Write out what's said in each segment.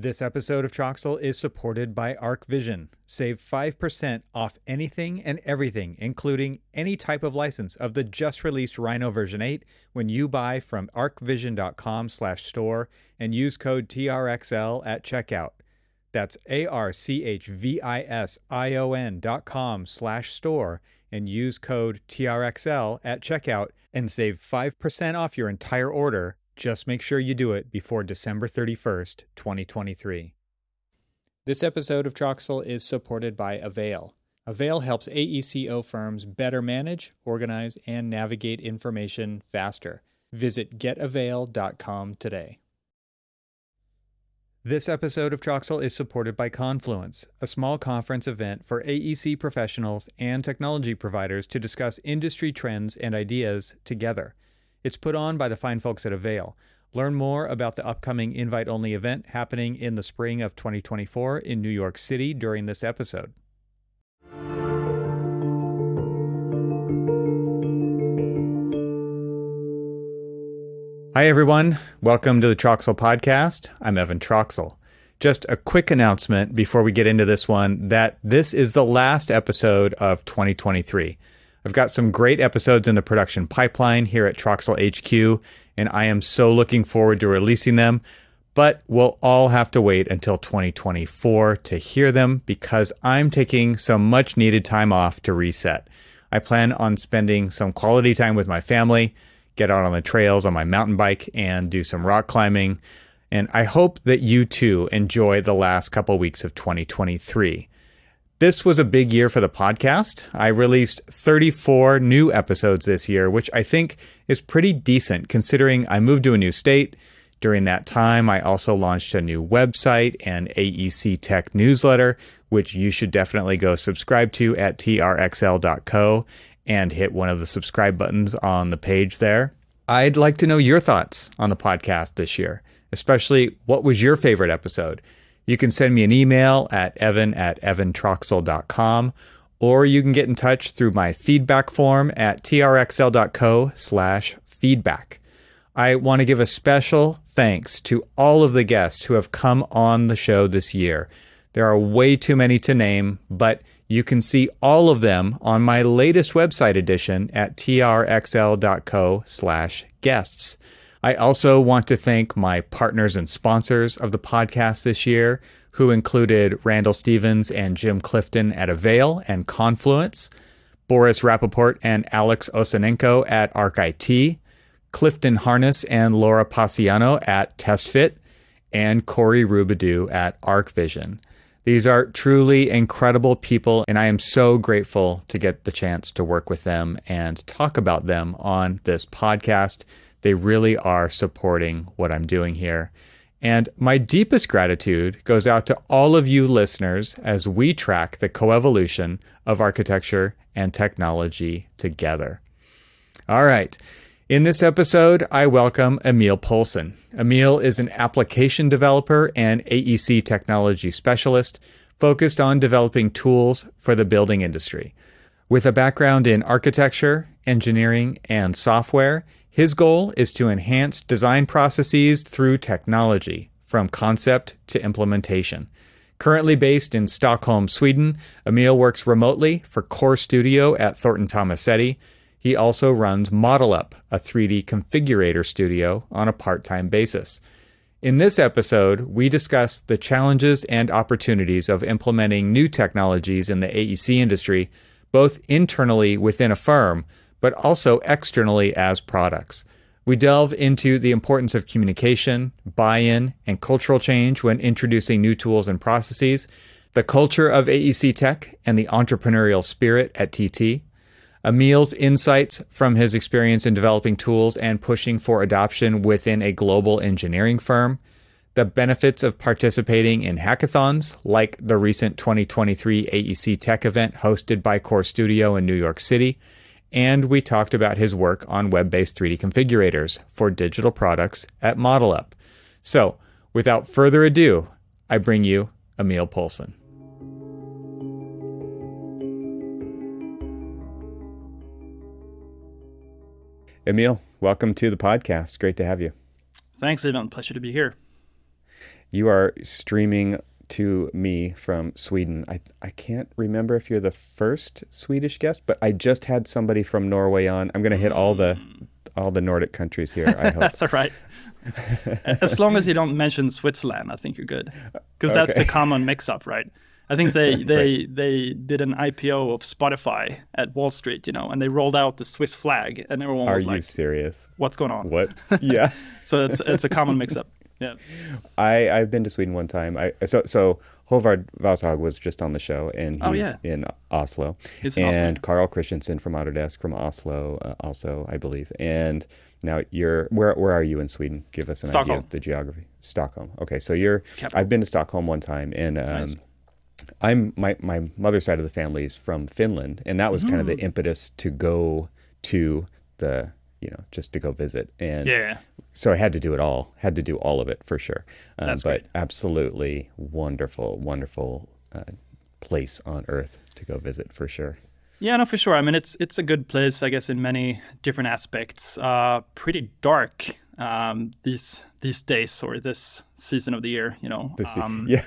This episode of Troxel is supported by ArchVision. Save 5% off anything and everything, including any type of license of the just released Rhino version 8 when you buy from archvision.com/store and use code TRXL at checkout. That's A-R-C-H-V-I-S-I-O-N dot com slash store and use code TRXL at checkout and save 5% off your entire order. Just make sure you do it before December 31st, 2023. This episode of Troxel is supported by Avail. Avail helps AECO firms better manage, organize, and navigate information faster. Visit getavail.com today. This episode of Troxel is supported by Confluence, a small conference event for AEC professionals and technology providers to discuss industry trends and ideas together. It's put on by the fine folks at Avail. Learn more about the upcoming invite only event happening in the spring of 2024 in New York City during this episode. Hi, everyone. Welcome to the Troxel Podcast. I'm Evan Troxel. Just a quick announcement before we get into this one that this is the last episode of 2023. I've got some great episodes in the production pipeline here at Troxel HQ, and I am so looking forward to releasing them. But we'll all have to wait until 2024 to hear them because I'm taking some much needed time off to reset. I plan on spending some quality time with my family get out on the trails on my mountain bike and do some rock climbing. And I hope that you too enjoy the last couple weeks of 2023. This was a big year for the podcast. I released 34 new episodes this year, which I think is pretty decent considering I moved to a new state. During that time, I also launched a new website and AEC Tech newsletter, which you should definitely go subscribe to at trxl.co and hit one of the subscribe buttons on the page there. I'd like to know your thoughts on the podcast this year, especially what was your favorite episode. You can send me an email at evan at evantroxel.com or you can get in touch through my feedback form at trxl.co slash feedback. I want to give a special thanks to all of the guests who have come on the show this year. There are way too many to name, but you can see all of them on my latest website edition at trxl.co slash guests. I also want to thank my partners and sponsors of the podcast this year, who included Randall Stevens and Jim Clifton at Avail and Confluence, Boris Rappaport and Alex Osanenko at ArcIT, Clifton Harness and Laura Paciano at TestFit, and Corey Rubidoux at ArchVision. These are truly incredible people, and I am so grateful to get the chance to work with them and talk about them on this podcast. They really are supporting what I'm doing here. And my deepest gratitude goes out to all of you listeners as we track the coevolution of architecture and technology together. All right. In this episode, I welcome Emil Poulsen. Emil is an application developer and AEC technology specialist focused on developing tools for the building industry. With a background in architecture, engineering, and software, his goal is to enhance design processes through technology, from concept to implementation. Currently based in Stockholm, Sweden, Emil works remotely for Core Studio at Thornton Tomasetti he also runs ModelUp, a 3D configurator studio, on a part time basis. In this episode, we discuss the challenges and opportunities of implementing new technologies in the AEC industry, both internally within a firm, but also externally as products. We delve into the importance of communication, buy in, and cultural change when introducing new tools and processes, the culture of AEC tech, and the entrepreneurial spirit at TT. Emil's insights from his experience in developing tools and pushing for adoption within a global engineering firm, the benefits of participating in hackathons like the recent 2023 AEC Tech event hosted by Core Studio in New York City, and we talked about his work on web based 3D configurators for digital products at ModelUp. So, without further ado, I bring you Emil Poulsen. Emil, welcome to the podcast. Great to have you. Thanks, Evan. Pleasure to be here. you are streaming to me from Sweden. I I can't remember if you're the first Swedish guest, but I just had somebody from Norway on. I'm going to hit all the all the Nordic countries here. I hope. That's all right. as long as you don't mention Switzerland, I think you're good, because that's Okay. the common mix-up, right? I think they they they did an IPO of Spotify at Wall Street, you know, and they rolled out the Swiss flag, and everyone Are was like, "Are you serious? "What's going on?" What? yeah. So it's it's a common mix-up. Yeah. I I've been to Sweden one time. I so so Håvard Vasshaug was just on the show, and he's Oh, yeah. in Oslo, He's in and Oslo. Carl Christensen from Autodesk from Oslo, uh, also I believe. And now you're where where are you in Sweden? Give us an idea of the geography. Stockholm. Okay, so you're. Capital. I've been to Stockholm one time, and um, Nice. I'm my my mother's side of the family is from Finland, and that was kind of Mm. the impetus to go to the you know just to go visit and Yeah. so I had to do it all. Had to do all of it for sure. Um, That's but great. absolutely wonderful, wonderful uh, place on earth to go visit for sure. Yeah, no, for sure. I mean, it's it's a good place, I guess, in many different aspects. Uh, pretty dark um, these these days or this season of the year, you know. Um, yeah,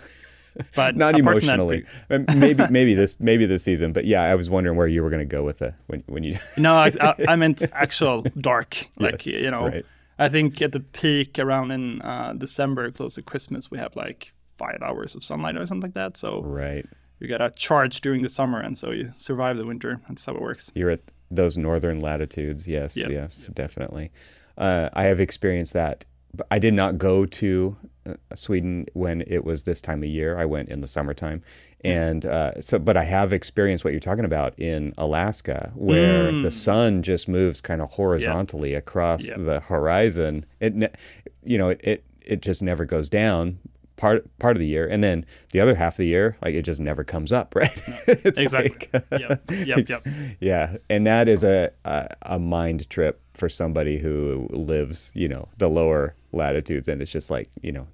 but not that, emotionally. Um, maybe maybe this maybe this season, but yeah, I was wondering where you were going to go with it when when you. No, I, I, I meant actual dark. Like Yes, you know, right. I think at the peak around in uh, December, close to Christmas, we have like five hours of sunlight or something like that. So right, you got to charge during the summer, and so you survive the winter. That's how it works. you're at those northern latitudes. Yes, Yep. yes, definitely. Uh, I have experienced that. I did not go to uh, Sweden when it was this time of year. I went in the summertime, and uh, so. But I have experienced what you're talking about in Alaska, where the sun just moves kind of horizontally across Yep. the horizon. It, you know, it, it it just never goes down. Part part of the year, and then the other half of the year, like it just never comes up, right? It's Exactly. like- Yep, yep, yep. yeah, and that is a, a a mind trip for somebody who lives, you know, the lower latitudes, and it's just like you know,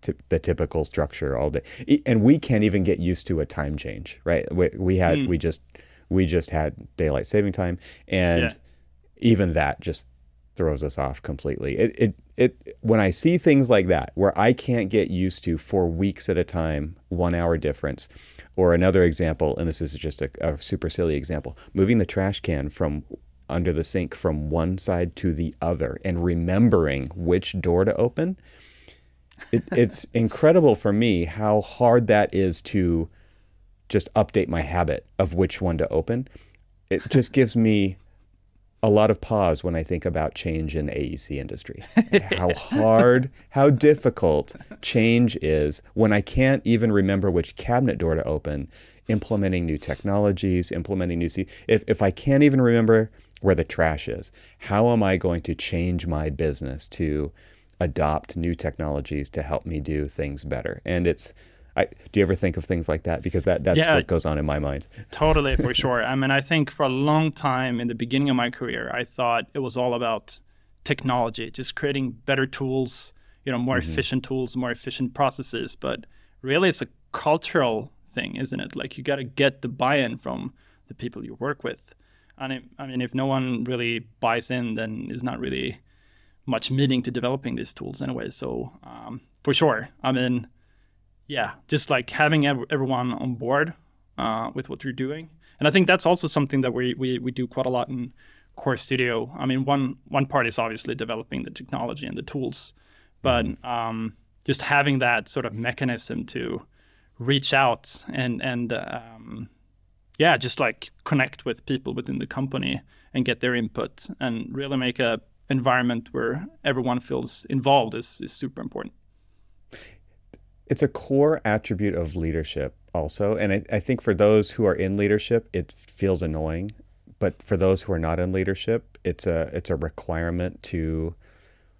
ty- the typical structure all day, and we can't even get used to a time change, right? We, we had Hmm. we just we just had daylight saving time, and Yeah. even that just throws us off completely. It, it it when I see things like that where I can't get used to for weeks at a time one hour difference, or another example, and this is just a, a super silly example, moving the trash can from under the sink from one side to the other and remembering which door to open. It, it's incredible for me how hard that is to just update my habit of which one to open. It just gives me a lot of pause when I think about change in AEC industry. how hard, how difficult change is when I can't even remember which cabinet door to open, implementing new technologies, implementing new C if if I can't even remember where the trash is, how am I going to change my business to adopt new technologies to help me do things better? And it's I, do you ever think of things like that? Because that, that's Yeah. what goes on in my mind. Totally, for sure. I mean, I think for a long time in the beginning of my career, I thought it was all about technology, just creating better tools, you know, more efficient tools, more efficient processes. But really, it's a cultural thing, isn't it? Like you got to get the buy-in from the people you work with. And it, I mean, if no one really buys in, then it's not really much meaning to developing these tools anyway. So um, for sure, I mean, yeah, just like having ev- everyone on board uh, with what you're doing, and I think that's also something that we, we we do quite a lot in Core Studio. I mean, one one part is obviously developing the technology and the tools, but um, just having that sort of mechanism to reach out and and um, yeah, just like connect with people within the company and get their input and really make a environment where everyone feels involved is, is super important. It's a core attribute of leadership also and I, I think for those who are in leadership it feels annoying but for those who are not in leadership it's a it's a requirement to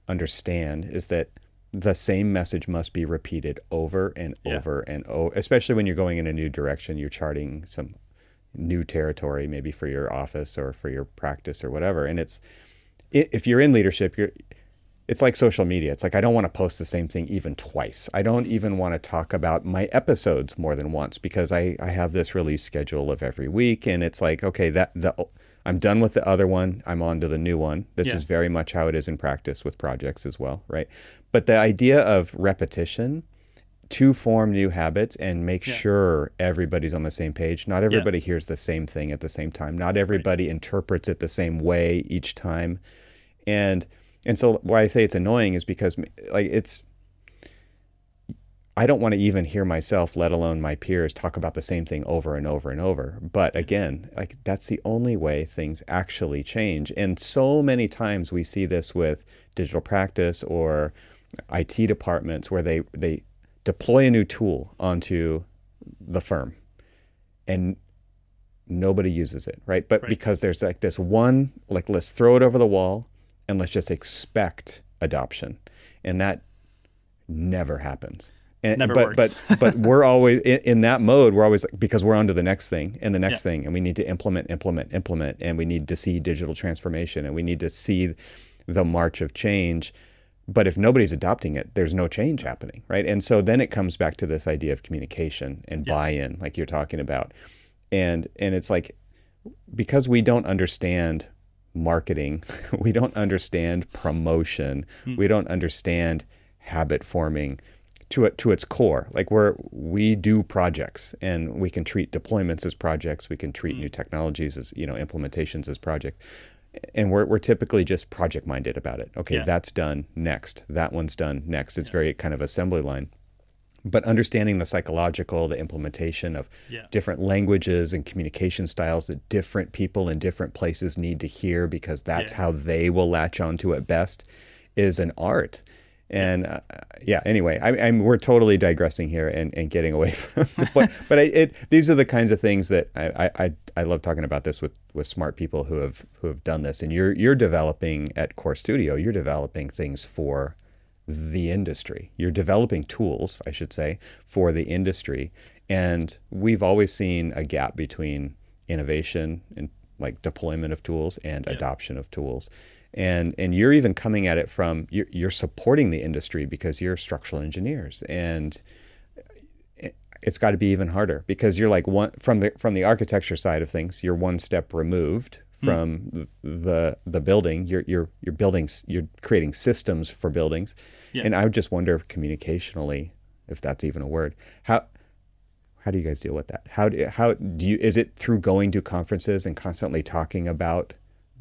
understand is that the same message must be repeated over and Yeah. over and over especially when you're going in a new direction you're charting some new territory maybe for your office or for your practice or whatever and it's if you're in leadership you're it's like social media. It's like I don't want to post the same thing even twice. I don't even want to talk about my episodes more than once because I, I have this release schedule of every week and it's like, okay, that the I'm done with the other one. I'm on to the new one. This Yeah. is very much how it is in practice with projects as well, right? But the idea of repetition to form new habits and make Yeah. sure everybody's on the same page. Not everybody hears the same thing at the same time. Not everybody interprets it the same way each time. And and so why I say it's annoying is because like it's I don't want to even hear myself, let alone my peers, talk about the same thing over and over and over. But again, like that's the only way things actually change. And so many times we see this with digital practice or IT departments where they they deploy a new tool onto the firm and nobody uses it, right? But Right. because there's like this one, like let's throw it over the wall and let's just expect adoption. And that never happens. And, Never but, works. but but we're always in, in that mode. We're always because we're on to the next thing and the next Yeah. thing, and we need to implement, implement, implement, and we need to see digital transformation, and we need to see the march of change. But if nobody's adopting it, there's no change happening, right? And so then it comes back to this idea of communication and Yeah. buy-in, like you're talking about, and and it's like because we don't understand marketing, we don't understand promotion, hmm. we don't understand habit forming to it to its core. Like we're we do projects and we can treat deployments as projects, we can treat hmm. new technologies as you know implementations as projects. And we're, we're typically just project minded about it. Okay, Yeah. that's done next. That one's done next. It's very kind of assembly line but understanding the psychological, the implementation of Yeah. different languages and communication styles that different people in different places need to hear because that's Yeah. how they will latch onto it best is an art. And uh, yeah, anyway, I, I'm we're totally digressing here and, and getting away from the point. But I, it these are the kinds of things that I, I, I, I love talking about this with, with smart people who have who have done this. And you're you're developing at Core Studio, you're developing things for the industry. You're developing tools, I should say, for the industry. And we've always seen a gap between innovation and like deployment of tools and adoption of tools. And and you're even coming at it from you're, you're supporting the industry because you're structural engineers and it- it's got to be even harder because you're like one from the from the architecture side of things you're one step removed Hmm. from the, the the building. You're you're you're building you're creating systems for buildings. Yeah. and i would just wonder if communicationally if that's even a word how how do you guys deal with that? How do how do you is it through going to conferences and constantly talking about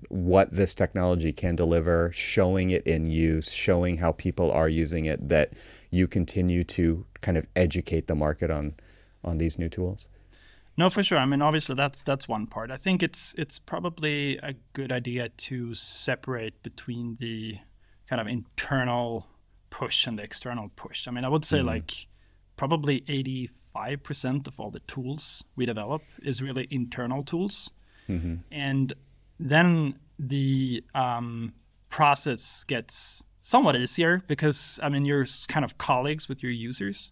what this technology can deliver showing it in use showing how people are using it that you continue to kind of educate the market on on these new tools No, for sure. I mean, obviously, that's that's one part. I think it's it's probably a good idea to separate between the kind of internal push and the external push. I mean, I would say like probably eighty five percent of all the tools we develop is really internal tools, and then the um, process gets somewhat easier because I mean you're kind of colleagues with your users.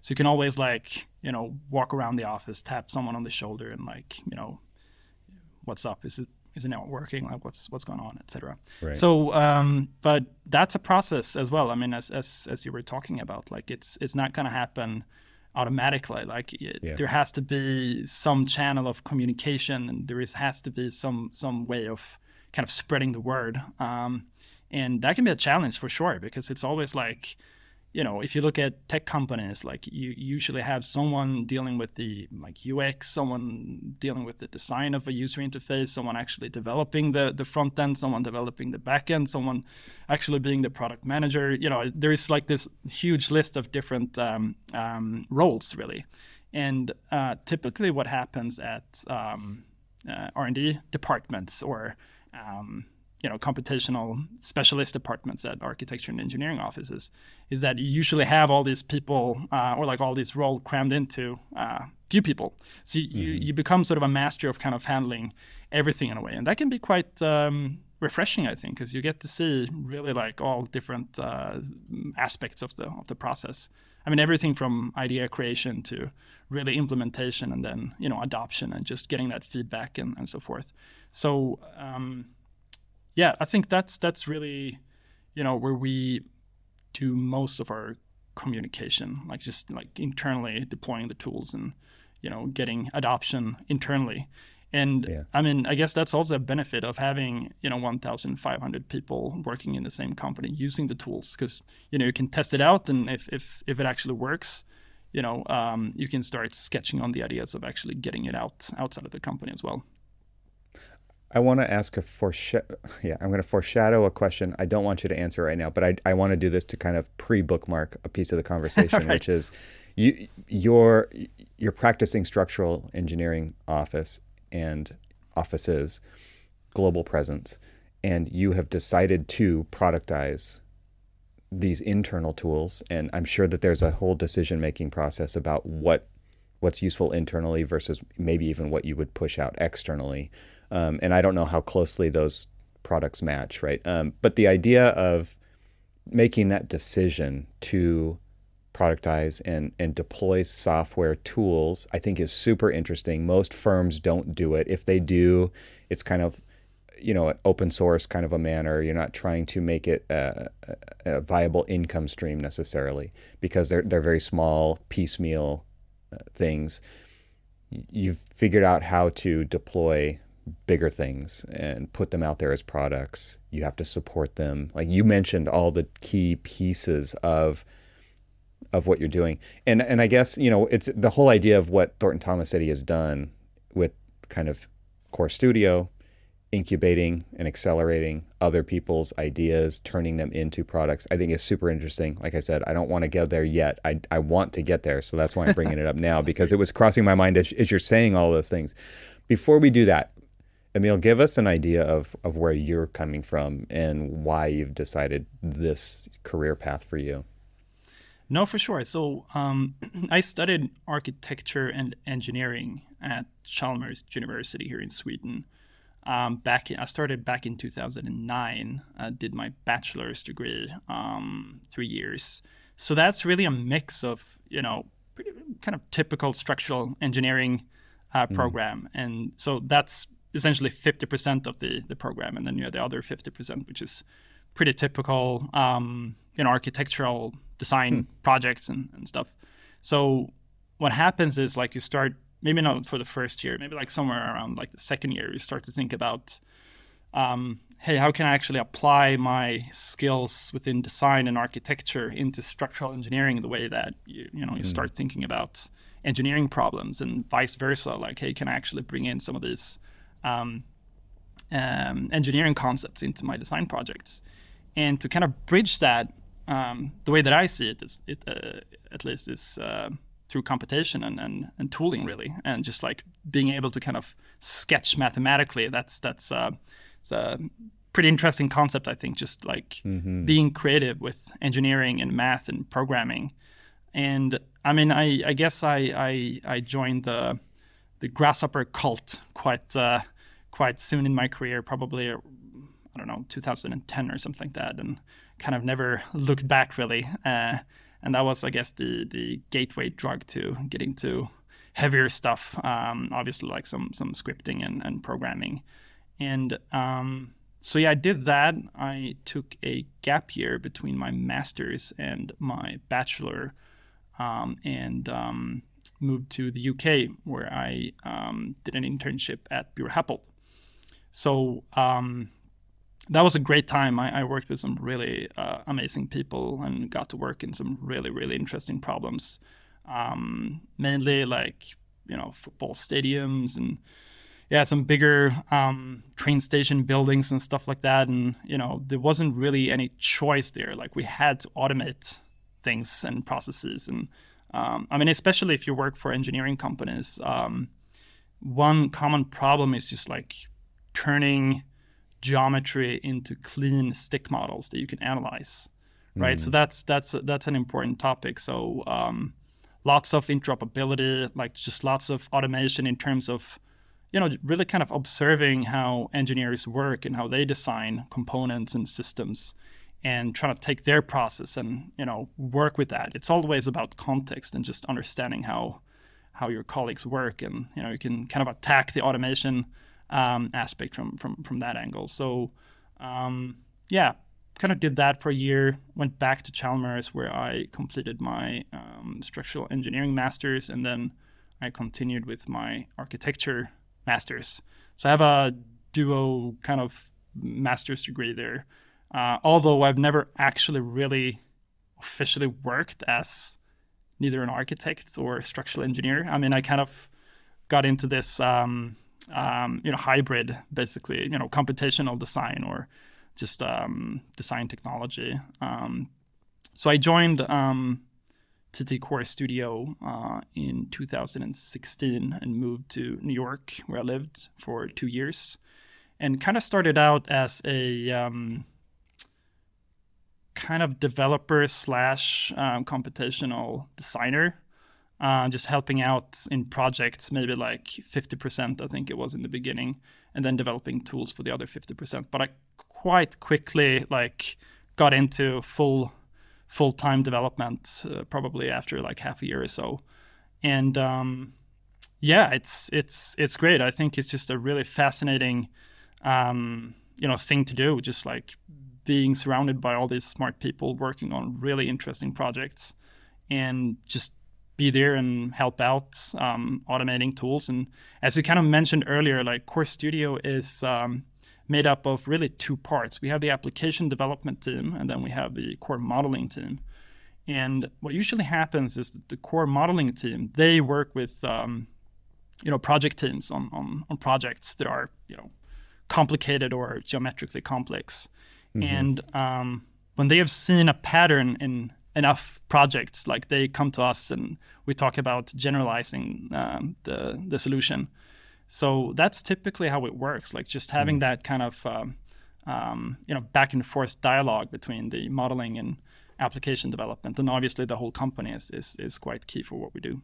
So you can always like, you know, walk around the office, tap someone on the shoulder and like, you know, what's up? Is it is it not working? Like what's what's going on, etc. Right. So um but that's a process as well. I mean as as as you were talking about, like it's it's not gonna happen automatically. Like it, Yeah. there has to be some channel of communication and there is has to be some some way of kind of spreading the word. Um and that can be a challenge for sure because it's always like you know, if you look at tech companies, like you usually have someone dealing with the like UX, someone dealing with the design of a user interface, someone actually developing the the front end, someone developing the back end, someone actually being the product manager. You know, there is like this huge list of different um, um, roles really, and uh, typically what happens at um, uh, R&D departments or um, you know computational specialist departments at architecture and engineering offices is that you usually have all these people uh, or like all these roles crammed into uh, few people. So you, you, you become sort of a master of kind of handling everything in a way. And that can be quite um, refreshing i think because you get to see really like all different uh, aspects of the of the process. I mean everything from idea creation to really implementation and then you know adoption and just getting that feedback and, and so forth. So um, yeah, I think that's that's really, you know, where we do most of our communication, like just like internally deploying the tools and, you know, getting adoption internally. And yeah. I mean, I guess that's also a benefit of having you know 1,500 people working in the same company using the tools because you know you can test it out, and if if if it actually works, you know um, you can start sketching on the ideas of actually getting it out outside of the company as well. I want to ask a foreshadow. Yeah, I'm going to foreshadow a question. I don't want you to answer right now, but I, I want to do this to kind of pre-bookmark a piece of the conversation, right. which is you you're you're practicing structural engineering office and offices, global presence, and you have decided to productize these internal tools. And I'm sure that there's a whole decision making process about what what's useful internally versus maybe even what you would push out externally um, and I don't know how closely those products match, right? Um, but the idea of making that decision to productize and, and deploy software tools, I think is super interesting. Most firms don't do it. If they do, it's kind of you know, open source kind of a manner. You're not trying to make it a, a viable income stream necessarily because they're they're very small piecemeal uh, things. You've figured out how to deploy bigger things and put them out there as products. You have to support them. Like you mentioned all the key pieces of of what you're doing. And and I guess, you know, it's the whole idea of what Thornton Tomasetti has done with kind of Core Studio, incubating and accelerating other people's ideas, turning them into products, I think is super interesting. Like I said, I don't want to get there yet. I, I want to get there. So that's why I'm bringing it up now because it was crossing my mind as, as you're saying all those things. Before we do that, Emil, give us an idea of, of where you're coming from and why you've decided this career path for you. No, for sure. So um, I studied architecture and engineering at Chalmers University here in Sweden. Um, back in, I started back in 2009. I did my bachelor's degree, um, three years. So that's really a mix of you know pretty, kind of typical structural engineering uh, mm. program, mm. and so that's essentially 50% of the, the program, and then you have the other 50%, which is pretty typical um, in architectural design hmm. projects and, and stuff. So what happens is like you start maybe not for the first year, maybe like somewhere around like the second year, you start to think about, um, hey, how can I actually apply my skills within design and architecture into structural engineering the way that you you know you mm. start thinking about engineering problems and vice versa. Like, hey, can I actually bring in some of these um, um, engineering concepts into my design projects. And to kind of bridge that, um, the way that I see it, is, it uh, at least is uh, through computation and, and, and tooling, really, and just like being able to kind of sketch mathematically. That's that's uh, it's a pretty interesting concept, I think. Just like mm-hmm. being creative with engineering and math and programming. And I mean, I, I guess I, I I joined the the grasshopper cult quite uh, quite soon in my career, probably I don't know 2010 or something like that, and kind of never looked back really. Uh, and that was, I guess, the the gateway drug to getting to heavier stuff. Um, obviously, like some some scripting and, and programming, and um, so yeah, I did that. I took a gap year between my master's and my bachelor, um, and um, moved to the UK where I um, did an internship at Buro Happold. So um, that was a great time. I, I worked with some really uh, amazing people and got to work in some really, really interesting problems. Um, mainly like, you know, football stadiums and yeah, some bigger um, train station buildings and stuff like that. And, you know, there wasn't really any choice there. Like we had to automate things and processes and um, I mean, especially if you work for engineering companies, um, one common problem is just like turning geometry into clean stick models that you can analyze, right? Mm. So that's that's that's an important topic. So um, lots of interoperability, like just lots of automation in terms of you know really kind of observing how engineers work and how they design components and systems and trying to take their process and you know work with that it's always about context and just understanding how how your colleagues work and you know you can kind of attack the automation um, aspect from from from that angle so um, yeah kind of did that for a year went back to chalmers where i completed my um, structural engineering masters and then i continued with my architecture master's. So I have a duo kind of master's degree there. Uh, although I've never actually really officially worked as neither an architect or a structural engineer. I mean, I kind of got into this, um, um, you know, hybrid, basically, you know, computational design or just um, design technology. Um, so I joined um, TT Core Studio uh, in 2016 and moved to New York, where I lived for two years, and kind of started out as a um, kind of developer slash um, computational designer, uh, just helping out in projects, maybe like 50%, I think it was in the beginning, and then developing tools for the other 50%. But I quite quickly like got into full full time development, uh, probably after like half a year or so, and um, yeah, it's it's it's great. I think it's just a really fascinating, um, you know, thing to do. Just like being surrounded by all these smart people working on really interesting projects and just be there and help out um, automating tools. And as you kind of mentioned earlier, like Core Studio is um, made up of really two parts. We have the application development team, and then we have the core modeling team. And what usually happens is that the core modeling team they work with um, you know project teams on, on on projects that are you know complicated or geometrically complex. Mm-hmm. And um, when they have seen a pattern in enough projects, like they come to us and we talk about generalizing um, the the solution. So that's typically how it works. Like just having mm-hmm. that kind of um, um, you know back and forth dialogue between the modeling and application development, and obviously the whole company is is, is quite key for what we do.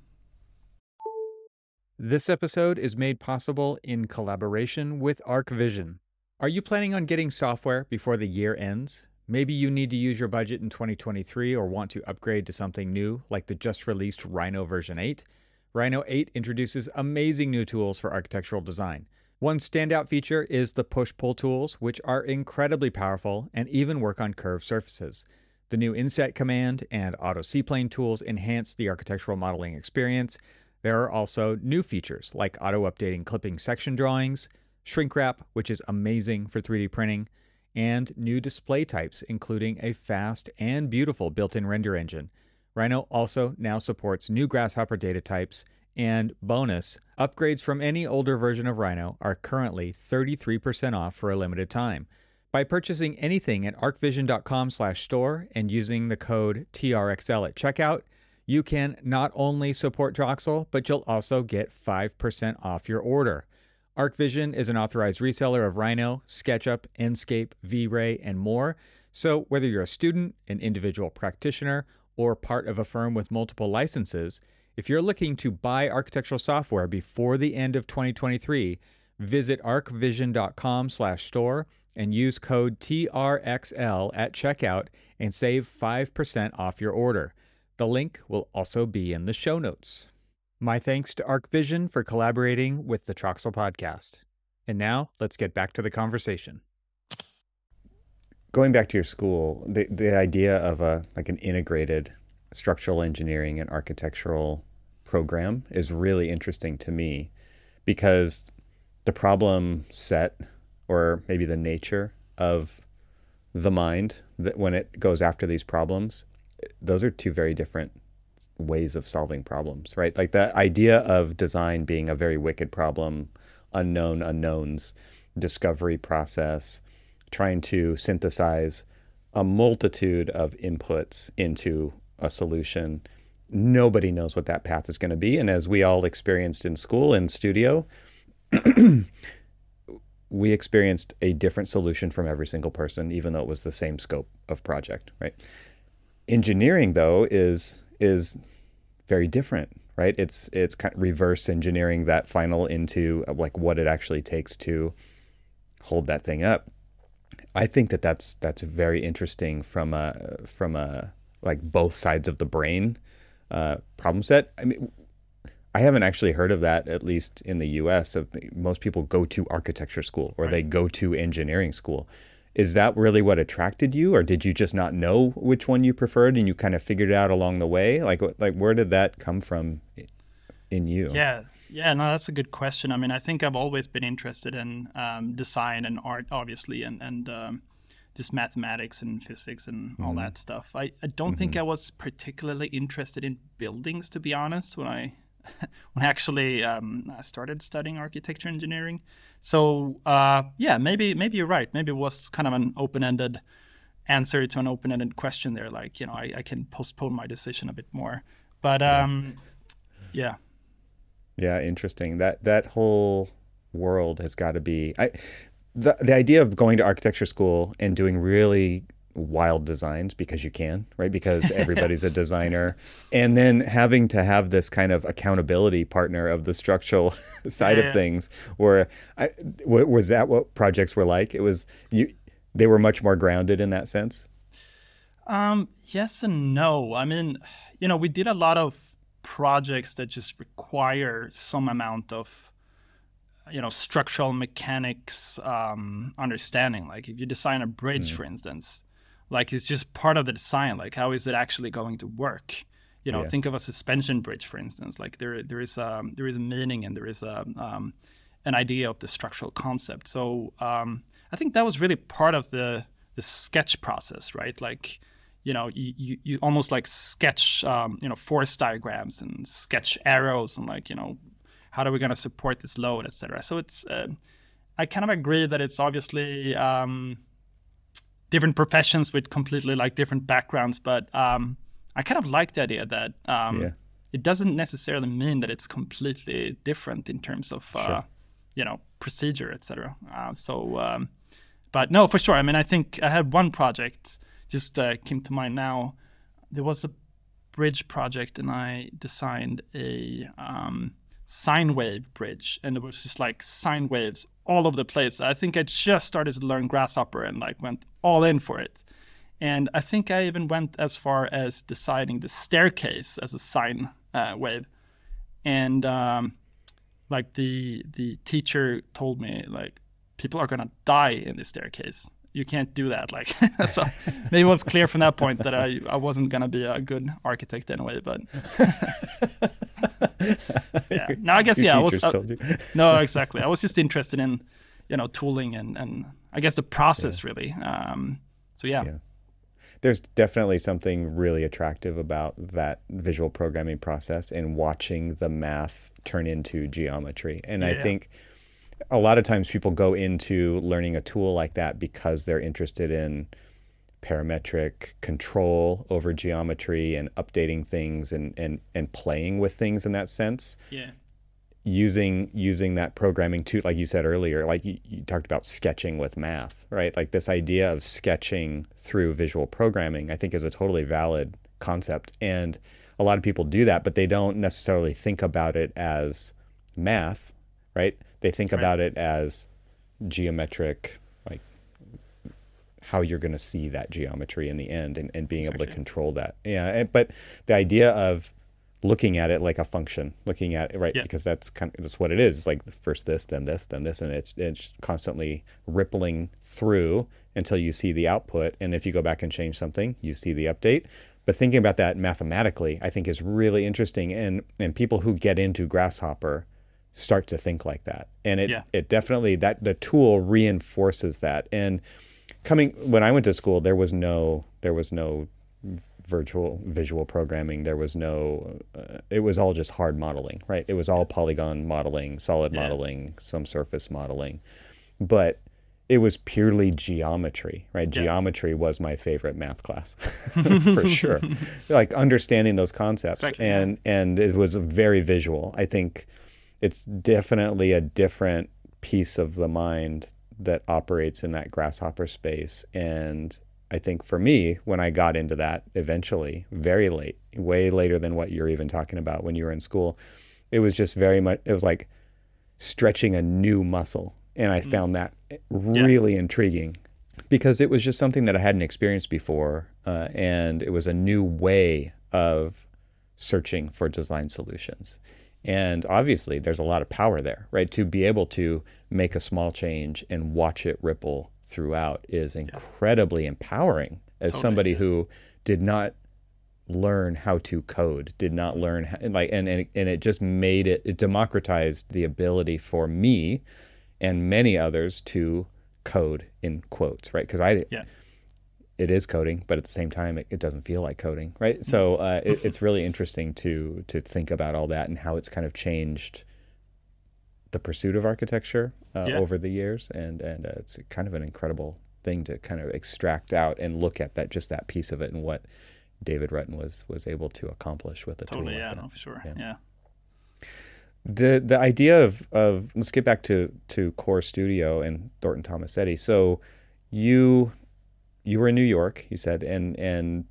This episode is made possible in collaboration with ArchVision. Are you planning on getting software before the year ends? Maybe you need to use your budget in 2023 or want to upgrade to something new, like the just released Rhino version 8. Rhino 8 introduces amazing new tools for architectural design. One standout feature is the push pull tools, which are incredibly powerful and even work on curved surfaces. The new inset command and auto CPlane tools enhance the architectural modeling experience. There are also new features like auto updating clipping section drawings, shrink wrap, which is amazing for 3D printing, and new display types, including a fast and beautiful built in render engine. Rhino also now supports new Grasshopper data types, and bonus, upgrades from any older version of Rhino are currently 33% off for a limited time. By purchasing anything at archvision.com/store and using the code TRXL at checkout, you can not only support Troxel, but you'll also get 5% off your order. ArchVision is an authorized reseller of Rhino, SketchUp, Enscape, V-Ray, and more. So whether you're a student, an individual practitioner, or part of a firm with multiple licenses, if you're looking to buy architectural software before the end of 2023, visit archvision.com/store and use code TRXL at checkout and save 5% off your order. The link will also be in the show notes. My thanks to ArchVision for collaborating with the Troxel podcast. And now let's get back to the conversation. Going back to your school, the the idea of a like an integrated structural engineering and architectural program is really interesting to me because the problem set or maybe the nature of the mind that when it goes after these problems those are two very different ways of solving problems, right? Like the idea of design being a very wicked problem, unknown unknowns, discovery process, trying to synthesize a multitude of inputs into a solution. Nobody knows what that path is going to be. And as we all experienced in school and studio, we experienced a different solution from every single person, even though it was the same scope of project, right? Engineering, though, is is very different, right? It's it's kind of reverse engineering that final into uh, like what it actually takes to hold that thing up. I think that that's that's very interesting from a from a like both sides of the brain uh, problem set. I mean, I haven't actually heard of that at least in the U.S. Of most people go to architecture school or right. they go to engineering school is that really what attracted you or did you just not know which one you preferred and you kind of figured it out along the way like like where did that come from in you yeah Yeah, no, that's a good question. I mean, I think I've always been interested in um, design and art, obviously, and and um, just mathematics and physics and mm-hmm. all that stuff. I, I don't mm-hmm. think I was particularly interested in buildings, to be honest, when I when I actually um, started studying architecture engineering. So uh, yeah, maybe maybe you're right. Maybe it was kind of an open-ended answer to an open-ended question there. Like you know, I, I can postpone my decision a bit more. But um, yeah. Yeah, interesting. That that whole world has got to be. I the the idea of going to architecture school and doing really wild designs because you can, right? Because everybody's a designer. and then having to have this kind of accountability partner of the structural side yeah, of things where I, was that what projects were like? It was you they were much more grounded in that sense. Um, yes and no. I mean, you know, we did a lot of projects that just require some amount of you know structural mechanics um, understanding like if you design a bridge mm. for instance like it's just part of the design like how is it actually going to work you know yeah. think of a suspension bridge for instance like there there is a there is a meaning and there is a um, an idea of the structural concept so um, i think that was really part of the the sketch process right like you know you, you, you almost like sketch um, you know force diagrams and sketch arrows and like you know how are we going to support this load, etc. So it's uh, I kind of agree that it's obviously um, different professions with completely like different backgrounds, but um, I kind of like the idea that um, yeah. it doesn't necessarily mean that it's completely different in terms of uh, sure. you know procedure, etc. Uh, so, um, but no, for sure. I mean, I think I had one project just uh, came to mind now. There was a bridge project, and I designed a um, sine wave bridge and it was just like sine waves all over the place. I think i just started to learn grasshopper and like went all in for it. And i think i even went as far as deciding the staircase as a sine uh, wave. And um, like the the teacher told me like people are gonna die in the staircase you can't do that. Like, so maybe it was clear from that point that I, I wasn't gonna be a good architect anyway. But yeah, now I guess Your yeah, I was uh, no exactly. I was just interested in you know tooling and and I guess the process yeah. really. Um, so yeah. yeah. There's definitely something really attractive about that visual programming process and watching the math turn into geometry. And yeah. I think a lot of times people go into learning a tool like that because they're interested in parametric control over geometry and updating things and, and, and playing with things in that sense. Yeah. Using using that programming too, like you said earlier, like you, you talked about sketching with math, right? Like this idea of sketching through visual programming, I think is a totally valid concept. And a lot of people do that, but they don't necessarily think about it as math, right? They think right. about it as geometric, like how you're going to see that geometry in the end and, and being able to control that. Yeah. But the idea of looking at it like a function, looking at it, right? Yeah. Because that's kind of, that's what it is. It's like first this, then this, then this, and it's, it's constantly rippling through until you see the output. And if you go back and change something, you see the update. But thinking about that mathematically, I think is really interesting. And, and people who get into Grasshopper start to think like that. And it, yeah. it definitely, that the tool reinforces that. And coming, when I went to school, there was no, there was no virtual visual programming. There was no, uh, it was all just hard modeling, right? It was all polygon modeling, solid yeah. modeling, some surface modeling. But it was purely geometry, right? Yeah. Geometry was my favorite math class for sure. Like understanding those concepts and and it was very visual. I think it's definitely a different piece of the mind that operates in that grasshopper space and I think for me, when I got into that eventually, very late, way later than what you're even talking about when you were in school, it was just very much, it was like stretching a new muscle. And I mm. found that really yeah. intriguing because it was just something that I hadn't experienced before. Uh, and it was a new way of searching for design solutions. And obviously, there's a lot of power there, right? To be able to make a small change and watch it ripple throughout is incredibly yeah. empowering as totally. somebody who did not learn how to code, did not learn how, like, and, and, and it just made it, it democratized the ability for me and many others to code in quotes, right? Because I, yeah. It is coding, but at the same time, it, it doesn't feel like coding, right? So uh, it, it's really interesting to to think about all that and how it's kind of changed the pursuit of architecture uh, Yeah. over the years, and and uh, it's kind of an incredible thing to kind of extract out and look at that just that piece of it and what David Rutten was was able to accomplish with a Totally, tool like yeah, that. no, for sure. Yeah. Yeah. the the idea of of let's get back to to Core Studio and Thornton Tomasetti. So you you were in New York, you said, and and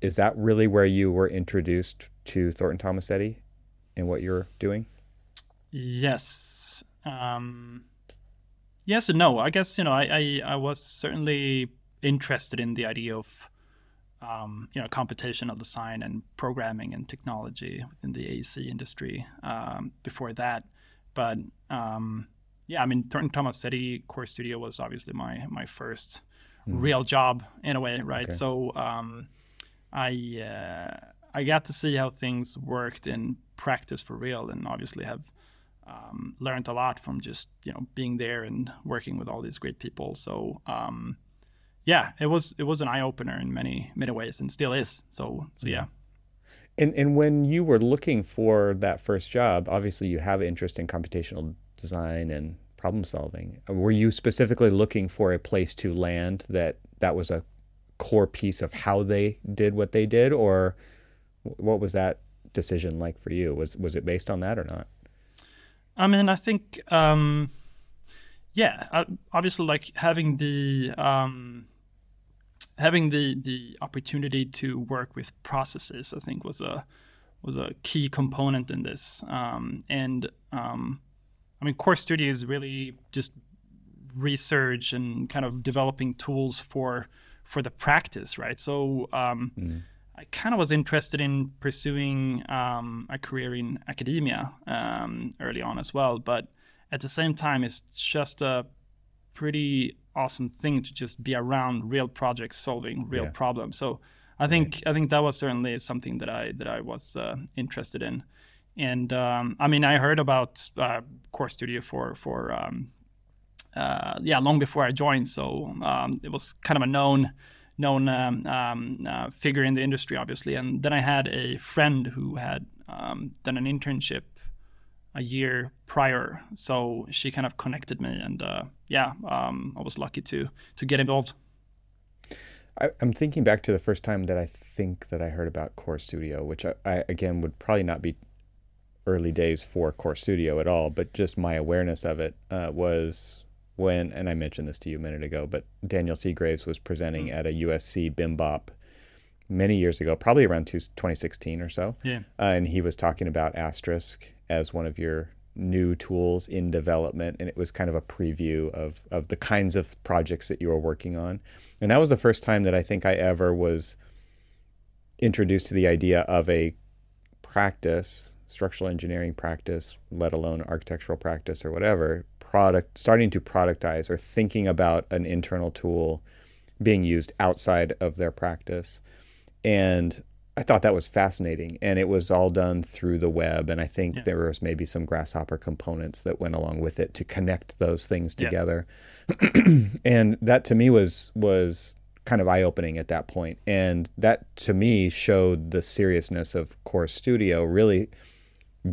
is that really where you were introduced to Thornton Tomasetti and what you're doing? Yes. Um, yes and no. I guess you know I, I, I was certainly interested in the idea of um, you know computational design and programming and technology within the AEC industry um, before that, but um, yeah, I mean Thornton Tomasetti Core Studio was obviously my my first real job in a way, right? Okay. So um, I uh, I got to see how things worked in practice for real, and obviously have um, learned a lot from just you know being there and working with all these great people. So um, yeah, it was it was an eye opener in many many ways, and still is. So so yeah. And and when you were looking for that first job, obviously you have interest in computational design and problem solving. Were you specifically looking for a place to land that that was a core piece of how they did what they did, or what was that decision like for you? Was was it based on that or not? I mean, I think, um, yeah, uh, obviously, like having the um, having the the opportunity to work with processes, I think was a was a key component in this. Um, and um, I mean, Core Studio is really just research and kind of developing tools for for the practice, right? So. Um, I kind of was interested in pursuing um, a career in academia um, early on as well, but at the same time, it's just a pretty awesome thing to just be around real projects solving real Yeah. problems. So I think I think that was certainly something that I that I was uh, interested in, and um, I mean I heard about uh, Core Studio for for um, uh, yeah long before I joined, so um, it was kind of a known known um, um, uh, figure in the industry, obviously. And then I had a friend who had um, done an internship a year prior, so she kind of connected me, and uh, yeah, I was lucky to to get involved. I, I'm thinking back to the first time that I think that I heard about Core Studio, which I, I again would probably not be early days for Core Studio at all, but just my awareness of it uh, was when, and I mentioned this to you a minute ago, but Daniel Segraves was presenting at a USC BIMBOP many years ago, probably around two- 2016 or so. Yeah. Uh, and he was talking about Asterisk as one of your new tools in development, and it was kind of a preview of of the kinds of projects that you were working on. And that was the first time that I think I ever was introduced to the idea of a practice, structural engineering practice, let alone architectural practice or whatever, product starting to productize or thinking about an internal tool being used outside of their practice. And I thought that was fascinating. And it was all done through the web. And I think Yeah. there was maybe some grasshopper components that went along with it to connect those things Yeah. together. and that to me was was kind of eye opening at that point. And that to me showed the seriousness of Core Studio really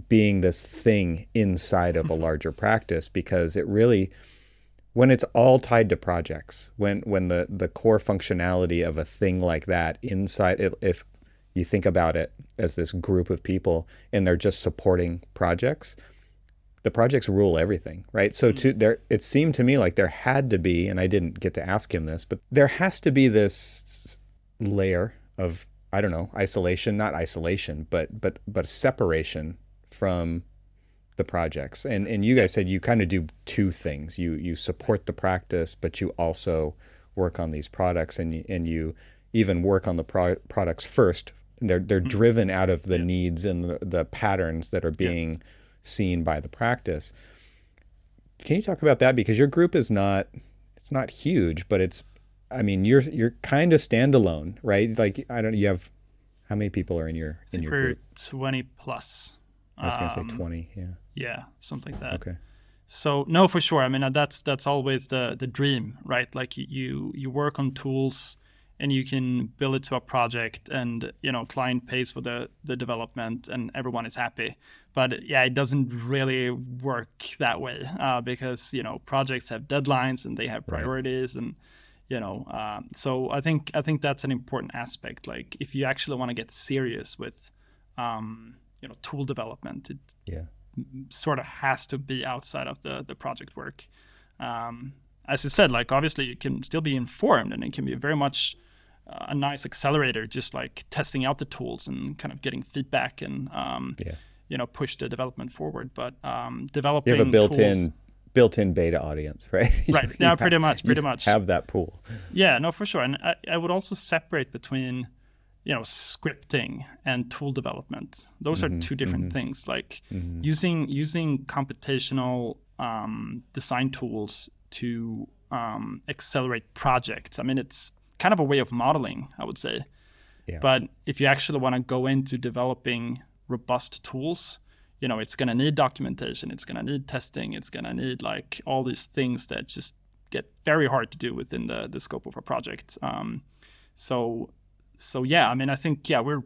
being this thing inside of a mm-hmm. larger practice because it really when it's all tied to projects when when the the core functionality of a thing like that inside it, if you think about it as this group of people and they're just supporting projects the projects rule everything right? So to mm-hmm. there it seemed to me like there had to be and I didn't get to ask him this but there has to be this layer of I don't know isolation not isolation but but but separation from the projects. And and you guys said you kind of do two things. You you support the practice but you also work on these products and you, and you even work on the pro- products first. They're they're mm-hmm. driven out of the needs and the, the patterns that are being seen by the practice. Can you talk about that? Because your group is not it's not huge but it's I mean you're you're kind of standalone right? Like I don't you have How many people are in your in your group? 20 plus. I was going to Um, say 20, yeah. Yeah, something like that. Okay. So no, for sure. I mean, uh, that's that's always the the dream, right? Like you you, work on tools, and you can build it to a project, and you know, client pays for the the development, and everyone is happy. But yeah, it doesn't really work that way uh, because you know projects have deadlines and they have Right. priorities, and you know, um, so I think I think that's an important aspect. Like if you actually want to get serious with, um, you know, tool development, it Yeah. sort of has to be outside of the the project work. Um, as you said, like obviously you can still be informed, and it can be very much uh, a nice accelerator, just like testing out the tools and kind of getting feedback and um, Yeah. you know push the development forward. But um, You have a built-in tools- built-in beta audience, right? Right. Have- pretty much, pretty much. Have that pool. Yeah, no, for sure. And I, I would also separate between, you know, scripting and tool development. Those Mm-hmm, are two different things. Like using using computational um, design tools to um, accelerate projects. I mean, it's kind of a way of modeling, I would say. Yeah. But if you actually want to go into developing robust tools, you know, it's going to need documentation, it's going to need testing, it's going to need like all these things that just get very hard to do within the, the scope of a project. Um, so, so yeah, I mean, I think yeah, we're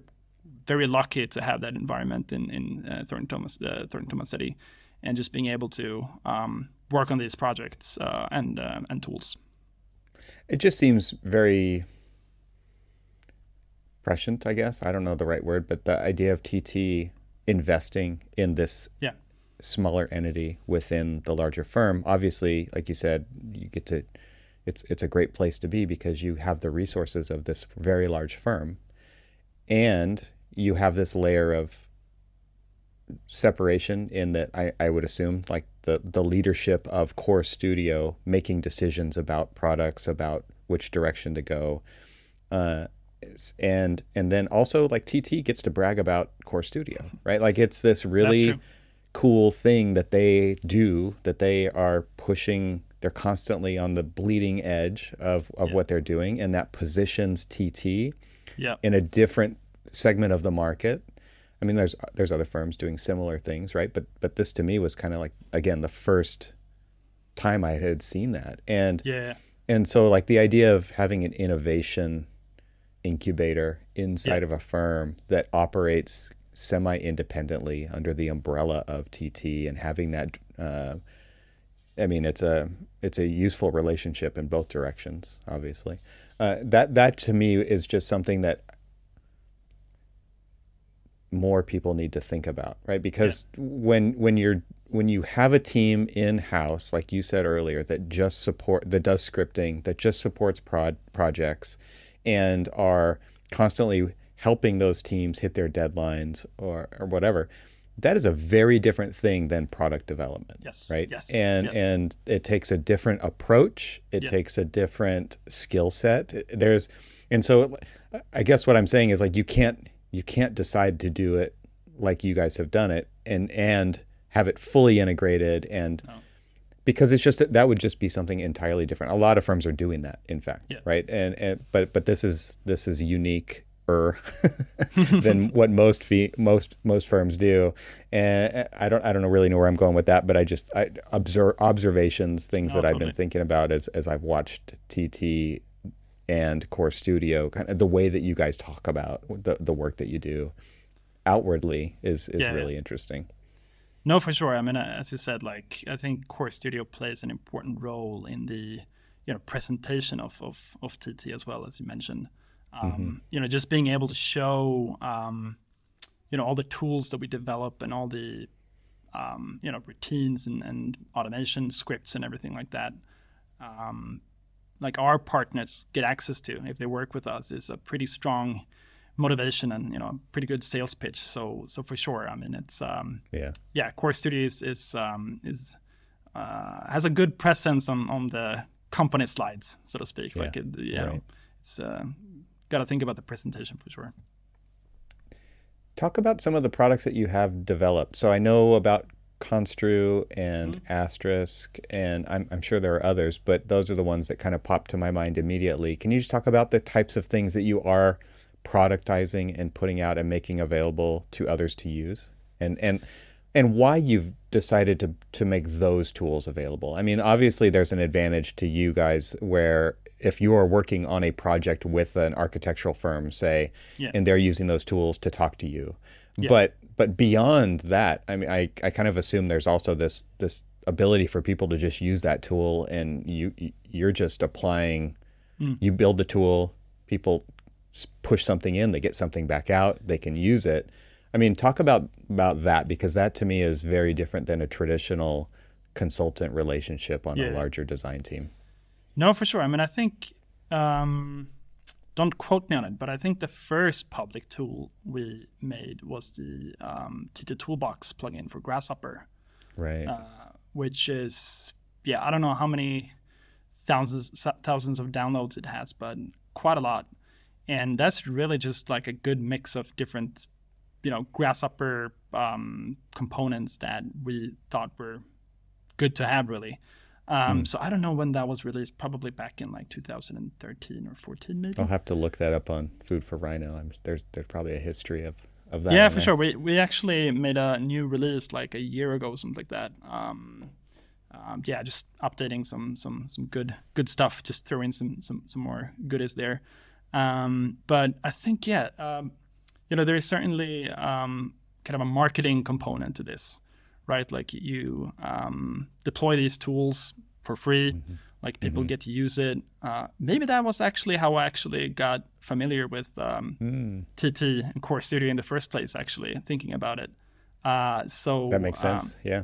very lucky to have that environment in in uh, Thornton Thomas uh, Thornton City, and just being able to um, work on these projects uh, and uh, and tools. It just seems very prescient, I guess. I don't know the right word, but the idea of TT investing in this Yeah. smaller entity within the larger firm. Obviously, like you said, you get to it's it's a great place to be because you have the resources of this very large firm. And you have this layer of separation in that I, I would assume like the the leadership of core studio making decisions about products about which direction to go. Uh, and and then also like TT gets to brag about core studio right? Like it's this really cool thing that they do that they are pushing they're constantly on the bleeding edge of, of what they're doing and that positions TT Yeah. in a different segment of the market. I mean, there's there's other firms doing similar things, right? But but this to me was kind of like again the first time I had seen that, and Yeah. and so like the idea of having an innovation incubator inside of a firm that operates semi independently under the umbrella of TT and having that. Uh, I mean, it's a it's a useful relationship in both directions. Obviously, uh, that that to me is just something that more people need to think about, right? Because when when you're when you have a team in house, like you said earlier, that just support that does scripting, that just supports prod projects, and are constantly helping those teams hit their deadlines or or whatever, that is a very different thing than product development Yes. right Yes. and yes. and it takes a different approach it Yeah. takes a different skill set there's and so i guess what i'm saying is like you can't you can't decide to do it like you guys have done it and and have it fully integrated and because it's just that would just be something entirely different a lot of firms are doing that in fact Yeah. right and, and but but this is this is unique than what most fee, most most firms do, and I don't I don't know really know where I'm going with that, but I just I observe observations, things No, that I've been thinking about as as I've watched TT and Core Studio, kind of the way that you guys talk about the the work that you do outwardly is is Yeah, yeah. really interesting. No, for sure. I mean, uh, as you said, like I think Core Studio plays an important role in the you know presentation of of, of TT as well as you mentioned. Um, You know, just being able to show um, you know all the tools that we develop and all the um, you know routines and, and automation scripts and everything like that. Um, like our partners get access to if they work with us is a pretty strong motivation and you know pretty good sales pitch. So so for sure, I mean it's um, Yeah. yeah, Core Studio is is, um, is uh, has a good presence on, on the company slides, so to speak. Yeah, Like it, know, right. it's uh, got to think about the presentation for sure. Talk about some of the products that you have developed. So I know about Konstru and Mm-hmm. Asterisk, and I'm, I'm sure there are others, but those are the ones that kind of pop to my mind immediately. Can you just talk about the types of things that you are productizing and putting out and making available to others to use and and and why you've decided to to make those tools available. I mean, obviously there's an advantage to you guys where if you are working on a project with an architectural firm, say, yeah. and they're using those tools to talk to you. Yeah. But but beyond that, I mean, I, I kind of assume there's also this this ability for people to just use that tool, and you you're just applying. Mm. You build the tool, people push something in, they get something back out, they can use it. I mean, talk about about that because that to me is very different than a traditional consultant relationship on yeah. a larger design team. No, for sure. I mean, I think um, don't quote me on it, but I think the first public tool we made was the um, TT Toolbox plugin for Grasshopper, right? Uh, which is yeah, I don't know how many thousands thousands of downloads it has, but quite a lot. And that's really just like a good mix of different you know grasshopper um, components that we thought were good to have really um, mm. so i don't know when that was released probably back in like 2013 or 14 maybe. I'll have to look that up on Food4Rhino. I'm, there's there's probably a history of of that yeah for there. sure. We, we actually made a new release like a year ago something like that. Um, um, yeah just updating some some some good good stuff just throwing some some some more goodies there. Um, but i think yeah um, you know, there is certainly um, kind of a marketing component to this, right? Like you um, deploy these tools for free, mm-hmm. like people mm-hmm. get to use it. Uh, maybe that was actually how I actually got familiar with um, mm. TT and Core Studio in the first place. Actually, thinking about it, uh, so that makes sense. Um, yeah.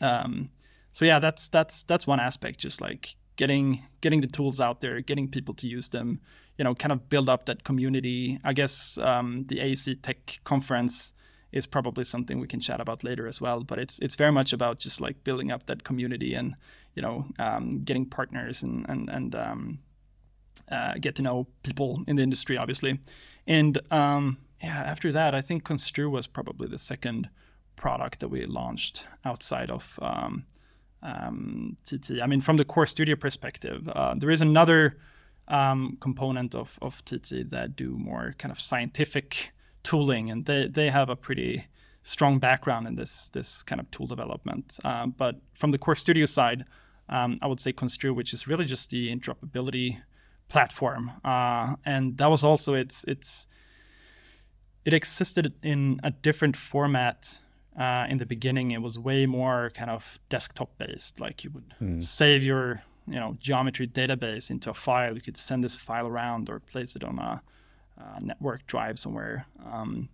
Um, so yeah, that's that's that's one aspect. Just like getting getting the tools out there, getting people to use them, you know, kind of build up that community. I guess um, the AEC Tech Conference is probably something we can chat about later as well. But it's it's very much about just like building up that community and you know um, getting partners and and and um, uh, get to know people in the industry, obviously. And um, yeah, after that, I think Konstru was probably the second product that we launched outside of um, um, TT. I mean, from the core studio perspective, uh, there is another um, component of, of TT that do more kind of scientific tooling, and they, they have a pretty strong background in this this kind of tool development. Um, but from the core studio side, um, I would say Konstru, which is really just the interoperability platform, uh, and that was also its its it existed in a different format uh, in the beginning. It was way more kind of desktop based, like you would mm. save your you know geometry database into a file. You could send this file around or place it on a, a network drive somewhere. Um,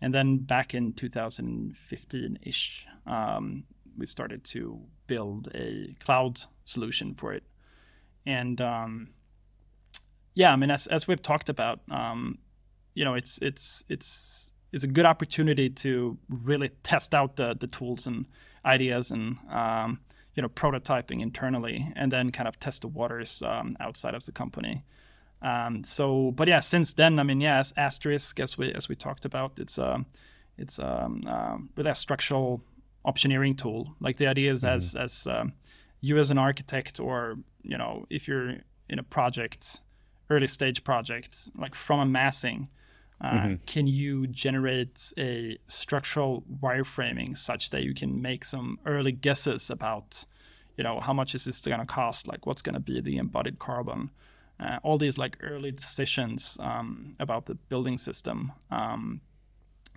and then back in 2015-ish, um, we started to build a cloud solution for it. And um, yeah, I mean, as as we've talked about, um, you know, it's it's it's it's a good opportunity to really test out the the tools and ideas and um, you know prototyping internally and then kind of test the waters um, outside of the company um, so but yeah since then i mean yeah as asterisk as we as we talked about it's a um, it's um, uh, really a structural optioneering tool like the idea is mm-hmm. as as um, you as an architect or you know if you're in a project early stage project like from a massing uh, mm-hmm. Can you generate a structural wireframing such that you can make some early guesses about, you know, how much is this going to cost? Like, what's going to be the embodied carbon? Uh, all these like early decisions um, about the building system. Um,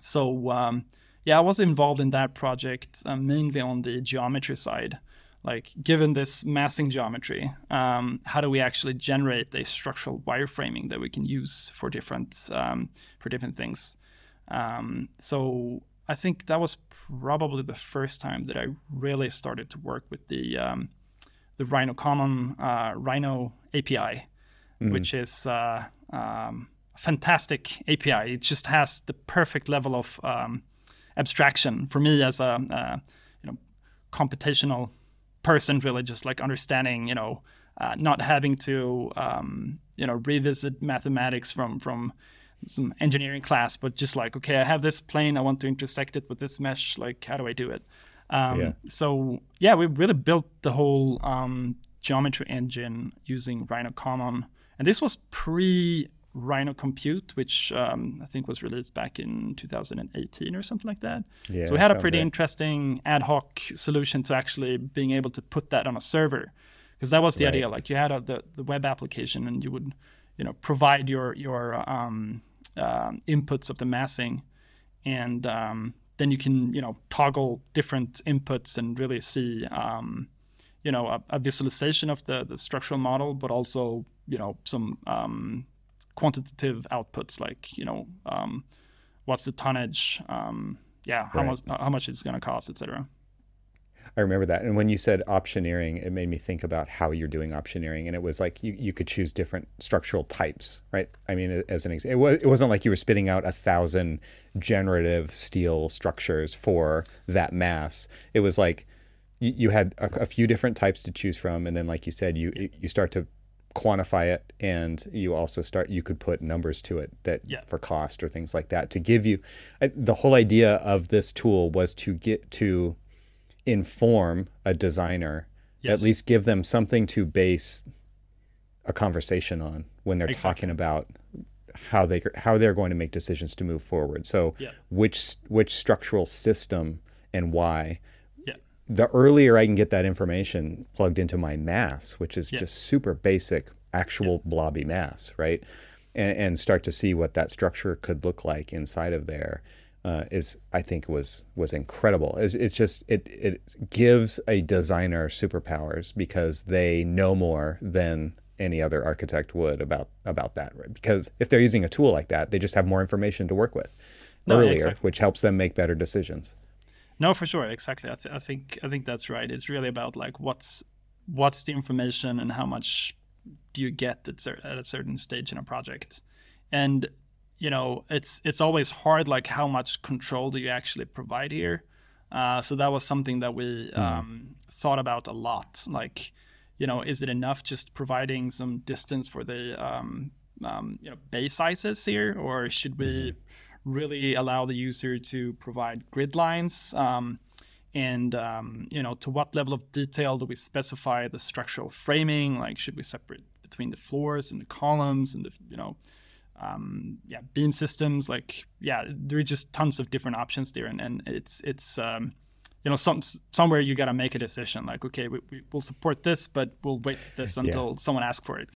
so um, yeah, I was involved in that project uh, mainly on the geometry side. Like given this massing geometry um, how do we actually generate a structural wireframing that we can use for different um, for different things? Um, so i think that was probably the first time that i really started to work with the the RhinoCommon uh, rhino api mm-hmm. which is uh, um, a fantastic api it just has the perfect level of um, abstraction for me as a uh, you know computational person really just like understanding you know uh, not having to um, you know revisit mathematics from from some engineering class but just like okay i have this plane i want to intersect it with this mesh like how do i do it um, yeah. so yeah we really built the whole um, geometry engine using RhinoCommon and this was pre Rhino Compute, which um, I think was released back in 2018 or something like that. Yeah, so we had a pretty interesting ad hoc solution to actually being able to put that on a server, because that was the right. idea. Like you had a, the the web application, and you would, you know, provide your your um, uh, inputs of the massing, and um, then you can you know toggle different inputs and really see um, you know a, a, visualization of the the structural model, but also you know some um, quantitative outputs like you know um, what's the tonnage, um, yeah, how right. much how much it's going to cost, etc. I remember that. And when you said optioneering, it made me think about how you're doing optioneering. And it was like you, you could choose different structural types, right? I mean, as an example, it, was, wasn't like you were spitting out a thousand generative steel structures for that mass. It was like you, you had a, a, few different types to choose from. And then, like you said, you, you start to quantify it and you also start you could put numbers to it that yeah. for cost or things like that to give you the whole idea of this tool was to get to inform a designer yes. at least give them something to base a conversation on when they're exactly. talking about how they how they're going to make decisions to move forward so yeah. which which structural system and why the earlier I can get that information plugged into my mass, which is yeah. just super basic, actual yeah. blobby mass, right? And, and, start to see what that structure could look like inside of there, uh, is I think was was incredible. It's, it's, just it it gives a designer superpowers because they know more than any other architect would about about that. Right? Because if they're using a tool like that, they just have more information to work with no, earlier, exactly. which helps them make better decisions. No, for sure, exactly. I, th- I think I think that's right. It's really about like what's what's the information and how much do you get at, cer- at a certain stage in a project, and you know it's it's always hard like how much control do you actually provide here. Uh, so that was something that we mm. um, thought about a lot. Like, you know, is it enough just providing some distance for the um, um, you know base sizes here, or should we mm-hmm really allow the user to provide grid lines. Um, and um, you know to what level of detail do we specify the structural framing like should we separate between the floors and the columns and the you know um, yeah beam systems like yeah there are just tons of different options there and, and it's it's um, you know some somewhere you got to make a decision like okay we, we, will support this but we'll wait this until yeah. someone asks for it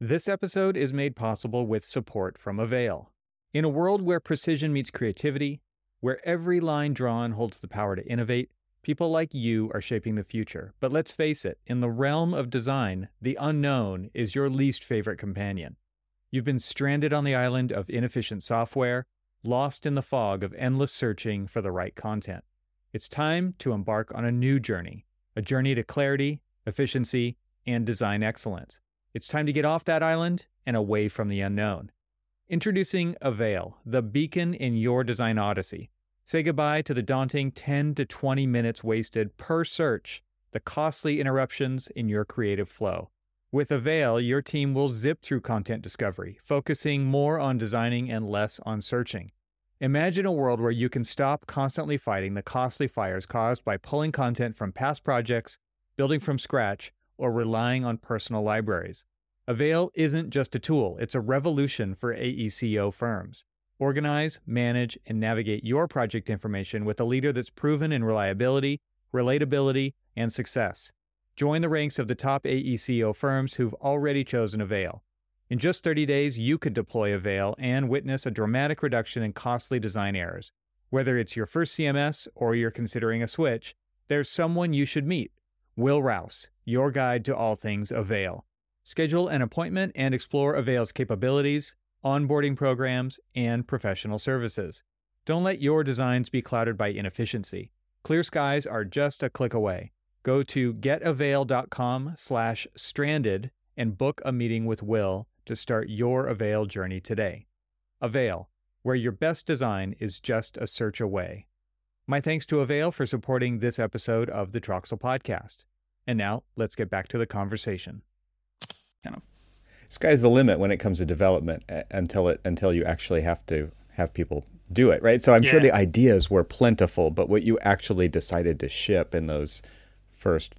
this episode is made possible with support from avail in a world where precision meets creativity, where every line drawn holds the power to innovate, people like you are shaping the future. But let's face it, in the realm of design, the unknown is your least favorite companion. You've been stranded on the island of inefficient software, lost in the fog of endless searching for the right content. It's time to embark on a new journey, a journey to clarity, efficiency, and design excellence. It's time to get off that island and away from the unknown. Introducing Avail, the beacon in your design odyssey. Say goodbye to the daunting 10 to 20 minutes wasted per search, the costly interruptions in your creative flow. With Avail, your team will zip through content discovery, focusing more on designing and less on searching. Imagine a world where you can stop constantly fighting the costly fires caused by pulling content from past projects, building from scratch, or relying on personal libraries. Avail isn't just a tool, it's a revolution for AECO firms. Organize, manage, and navigate your project information with a leader that's proven in reliability, relatability, and success. Join the ranks of the top AECO firms who've already chosen Avail. In just 30 days, you could deploy Avail and witness a dramatic reduction in costly design errors. Whether it's your first CMS or you're considering a switch, there's someone you should meet. Will Rouse, your guide to all things Avail. Schedule an appointment and explore Avail's capabilities, onboarding programs, and professional services. Don't let your designs be clouded by inefficiency. Clear skies are just a click away. Go to getavail.com/stranded and book a meeting with Will to start your Avail journey today. Avail, where your best design is just a search away. My thanks to Avail for supporting this episode of the Troxel podcast. And now, let's get back to the conversation kind of sky's the limit when it comes to development uh, until it until you actually have to have people do it right so i'm yeah. sure the ideas were plentiful but what you actually decided to ship in those first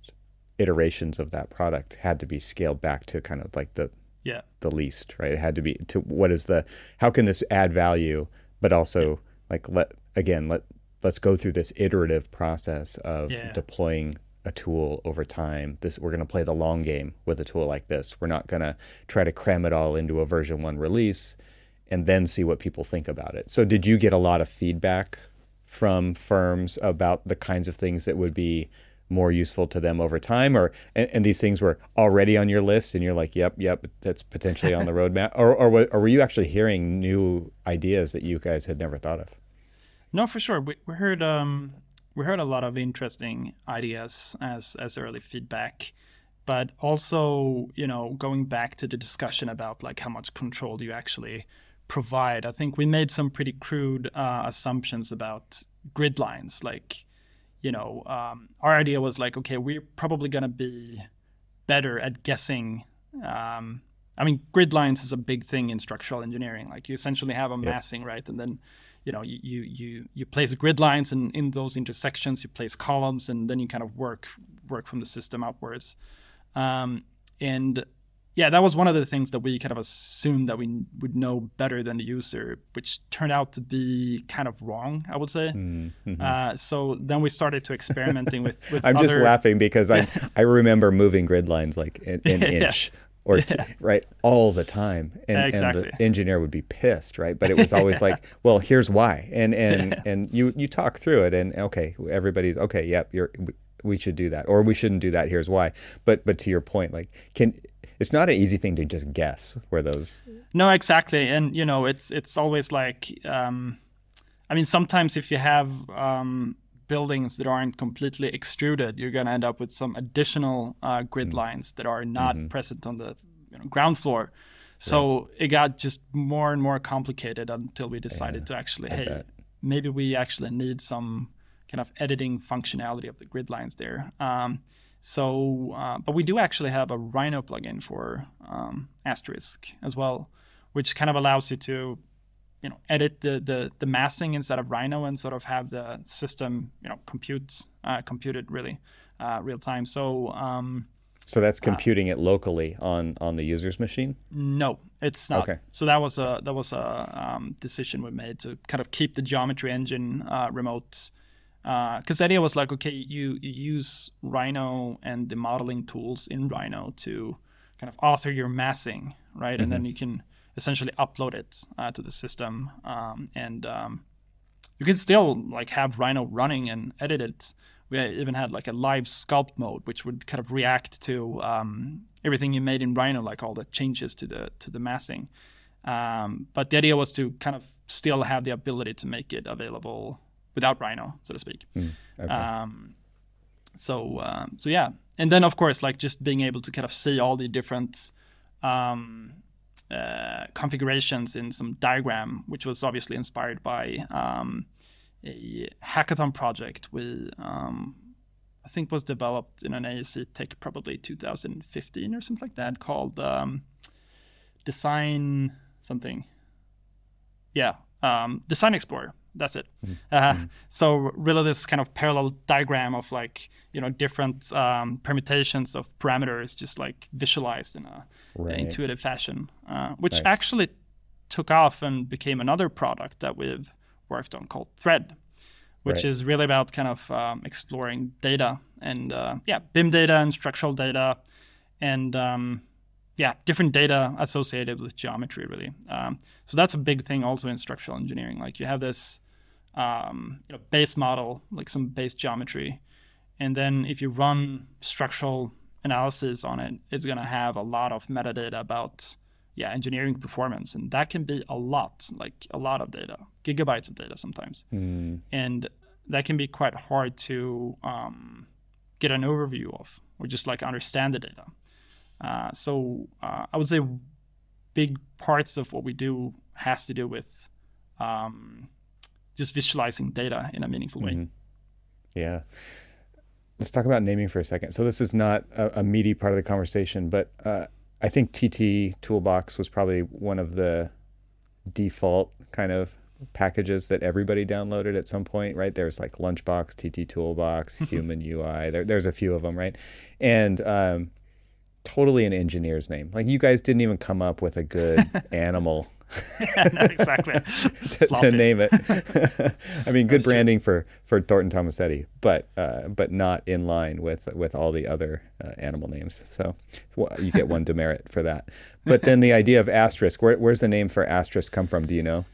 iterations of that product had to be scaled back to kind of like the yeah the least, right? It had to be to what is the how can this add value, but also yeah. like let again let let's go through this iterative process of yeah. deploying a tool over time. This we're going to play the long game with a tool like this. We're not going to try to cram it all into a version 1 release and then see what people think about it. So did you get a lot of feedback from firms about the kinds of things that would be more useful to them over time or and, and, these things were already on your list and you're like yep yep that's potentially on the roadmap or, or, or were you actually hearing new ideas that you guys had never thought of no for sure we, we heard um, we heard a lot of interesting ideas as as early feedback but also you know going back to the discussion about like how much control do you actually provide i think we made some pretty crude uh, assumptions about grid lines like you know, um, our idea was like, okay, we're probably going to be better at guessing. Um, I mean, grid lines is a big thing in structural engineering. Like you essentially have a yep. massing, right? And then, you know, you, you, you, place grid lines and in those intersections, you place columns and then you kind of work, work from the system upwards. Um, and yeah, that was one of the things that we kind of assumed that we would know better than the user, which turned out to be kind of wrong, I would say. Mm-hmm. Uh, so then we started to experimenting with. with I'm other... just laughing because I I remember moving grid lines like an, an inch. Yeah. Or yeah. right all the time, and, exactly. and the engineer would be pissed, right? But it was always like, well, here's why, and and and you you talk through it, and okay, everybody's okay, yep, you're we should do that, or we shouldn't do that. Here's why. But but to your point, like, can it's not an easy thing to just guess where those. No, exactly, and you know, it's it's always like, um, I mean, sometimes if you have um, buildings that aren't completely extruded, you're going to end up with some additional uh, grid mm-hmm. lines that are not mm-hmm. present on the you know, ground floor. So right. it got just more and more complicated until we decided yeah, to actually, I hey, bet. maybe we actually need some kind of editing functionality of the grid lines there. Um, so, uh, but we do actually have a Rhino plugin for um, Asterisk as well, which kind of allows you to, you know, edit the, the the massing instead of Rhino and sort of have the system, you know, compute uh, computed really uh, real time. So. Um, so that's uh, computing it locally on on the user's machine. No, it's not. Okay. So that was a that was a um, decision we made to kind of keep the geometry engine uh, remote because uh, the idea was like, okay, you, you use Rhino and the modeling tools in Rhino to kind of author your massing, right? Mm-hmm. And then mm-hmm. you can essentially upload it uh, to the system, um, and um, you can still like have Rhino running and edit it. We even had like a live sculpt mode, which would kind of react to um, everything you made in Rhino, like all the changes to the to the massing. Um, but the idea was to kind of still have the ability to make it available without Rhino, so to speak. Mm, okay. um, so uh, so yeah, and then of course like just being able to kind of see all the different um, uh, configurations in some diagram, which was obviously inspired by um, a hackathon project we um, I think was developed in an AEC Tech probably 2015 or something like that called um, Design something. Yeah, um, Design Explorer that's it. Mm-hmm. Uh, mm-hmm. So really, this kind of parallel diagram of like you know different um, permutations of parameters, just like visualized in a right. intuitive fashion, uh, which nice. actually took off and became another product that we've worked on called Thread, which right. is really about kind of um, exploring data and uh, yeah, BIM data and structural data, and um, yeah, different data associated with geometry, really. Um, so that's a big thing also in structural engineering. Like you have this um, you know, base model, like some base geometry. And then if you run structural analysis on it, it's going to have a lot of metadata about yeah engineering performance, and that can be a lot, like a lot of data, gigabytes of data sometimes, mm. and that can be quite hard to um, get an overview of or just like understand the data. Uh, so uh, I would say big parts of what we do has to do with um, just visualizing data in a meaningful way. Mm-hmm. Yeah. Let's talk about naming for a second. So this is not a, a meaty part of the conversation, but uh, I think TT Toolbox was probably one of the default kind of packages that everybody downloaded at some point, right? There's like Lunchbox, TT Toolbox, Human UI. There, there's a few of them, right? And um, totally an engineer's name. Like you guys didn't even come up with a good animal exactly. to, to, name it. I mean, good That's branding for for Thornton Tomasetti, but uh, but not in line with with all the other uh, animal names. So well, you get one demerit for that. But then the idea of asterisk, where, where's the name for asterisk come from? Do you know?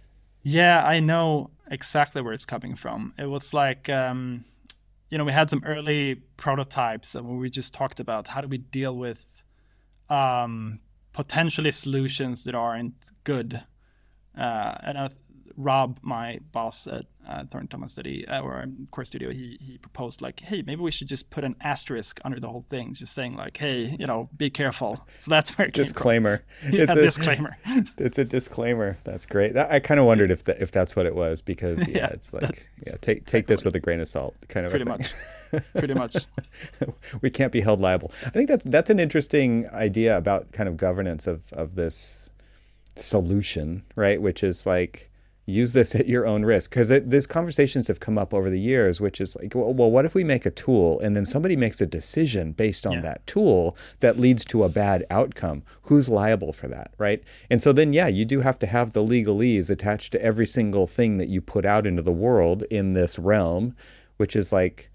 Yeah, I know exactly where it's coming from. It was like. Um, you know, we had some early prototypes and we just talked about how do we deal with um, potentially solutions that aren't good. Uh, and uh, Rob, my boss at uh, Thornton Tomasetti uh, or Core Studio, he he proposed like, hey, maybe we should just put an asterisk under the whole thing, just saying like, hey, you know, be careful. So that's where it disclaimer. Came from. yeah, it's a disclaimer. It's a disclaimer. That's great. I kind of wondered if the, if that's what it was because yeah, Yeah, it's like yeah, take take this with a grain of salt, kind of Pretty much. Pretty much. we can't be held liable. I think that's that's an interesting idea about kind of governance of of this solution, right? Which is like use this at your own risk because these conversations have come up over the years which is like well, well, what if we make a tool and then somebody makes a decision based on Yeah. that tool that leads to a bad outcome who's liable for that right and so then yeah you do have to have the legalese attached to every single thing that you put out into the world in this realm which is like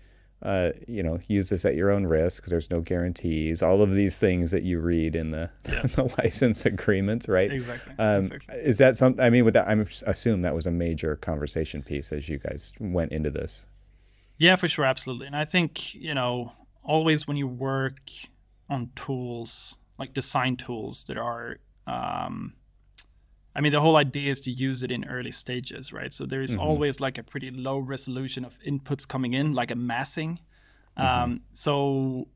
uh, you know, use this at your own risk there's no guarantees. All of these things that you read in the, Yeah. the license agreements, right? Exactly. Um, exactly. Is that something? I mean, with that, I'm assume that was a major conversation piece as you guys went into this. Yeah, for sure, absolutely. And I think, you know, always when you work on tools, like design tools that are um I mean the whole idea is to use it in early stages, right? So there is Mhm. always like a pretty low resolution of inputs coming in, like a massing. Mm-hmm. Um so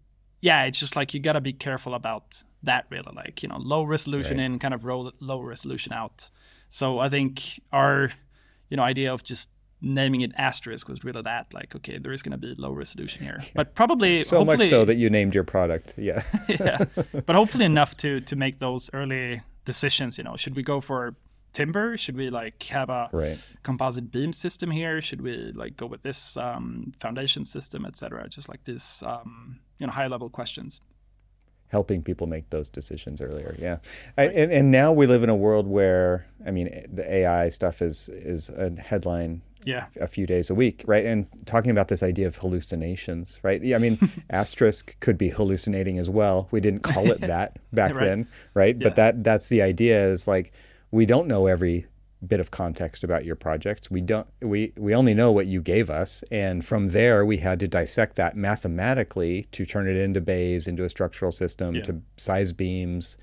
yeah, it's just like you got to be careful about that really like, you know, low resolution Right. in, kind of roll, low resolution out. So I think our you know idea of just naming it asterisk was really that like okay there is going to be low resolution here but probably So much hopefully- so that you named your product. Yeah. yeah but hopefully enough to to make those early decisions you know should we go for timber? Should we like have a right. composite beam system here? Should we like go with this um, foundation system etc just like this um, you know high level questions. Helping people make those decisions earlier. Yeah, I, and and now we live in a world where I mean the AI stuff is is a headline yeah a few days a week, right? And talking about this idea of hallucinations, right? Yeah, I mean asterisk could be hallucinating as well. We didn't call it that back Right. then, right? But that that's the idea is like we don't know every bit of context about your projects. We don't we we only know what you gave us and from there we had to dissect that mathematically to turn it into bays, into a structural system, Yeah. to size beams.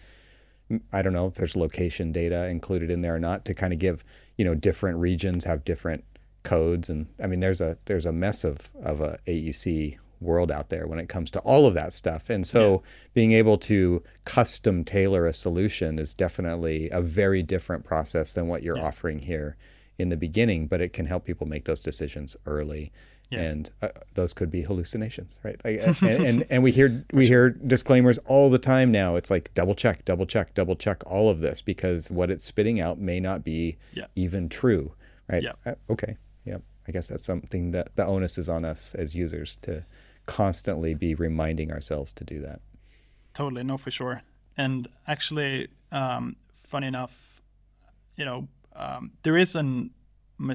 I don't know if there's location data included in there or not to kind of give, you know, different regions have different codes and I mean there's a there's a mess of of a AEC world out there when it comes to all of that stuff. And so being able to custom tailor a solution is definitely a very different process than what you're Yeah. offering here in the beginning, but it can help people make those decisions early. Yeah. And uh, those could be hallucinations, right? Like, and, and and we hear we hear disclaimers all the time now. It's like double check, double check, double check all of this because what it's spitting out may not be Yeah. even true, right? Yeah. Uh, okay. I guess that's something that the onus is on us as users to constantly be reminding ourselves to do that. totally no for sure and actually um, funny enough you know um, there is an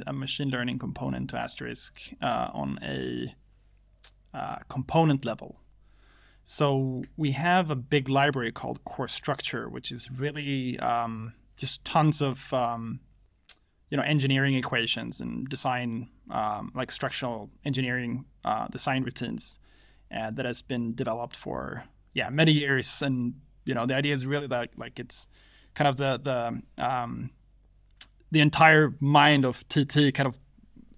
a machine learning component to asterisk uh, on a uh, component level so we have a big library called core structure which is really um, just tons of um, you know engineering equations and design um, like structural engineering uh, design routines uh, that has been developed for yeah many years and you know the idea is really that like it's kind of the the um, the entire mind of TT kind of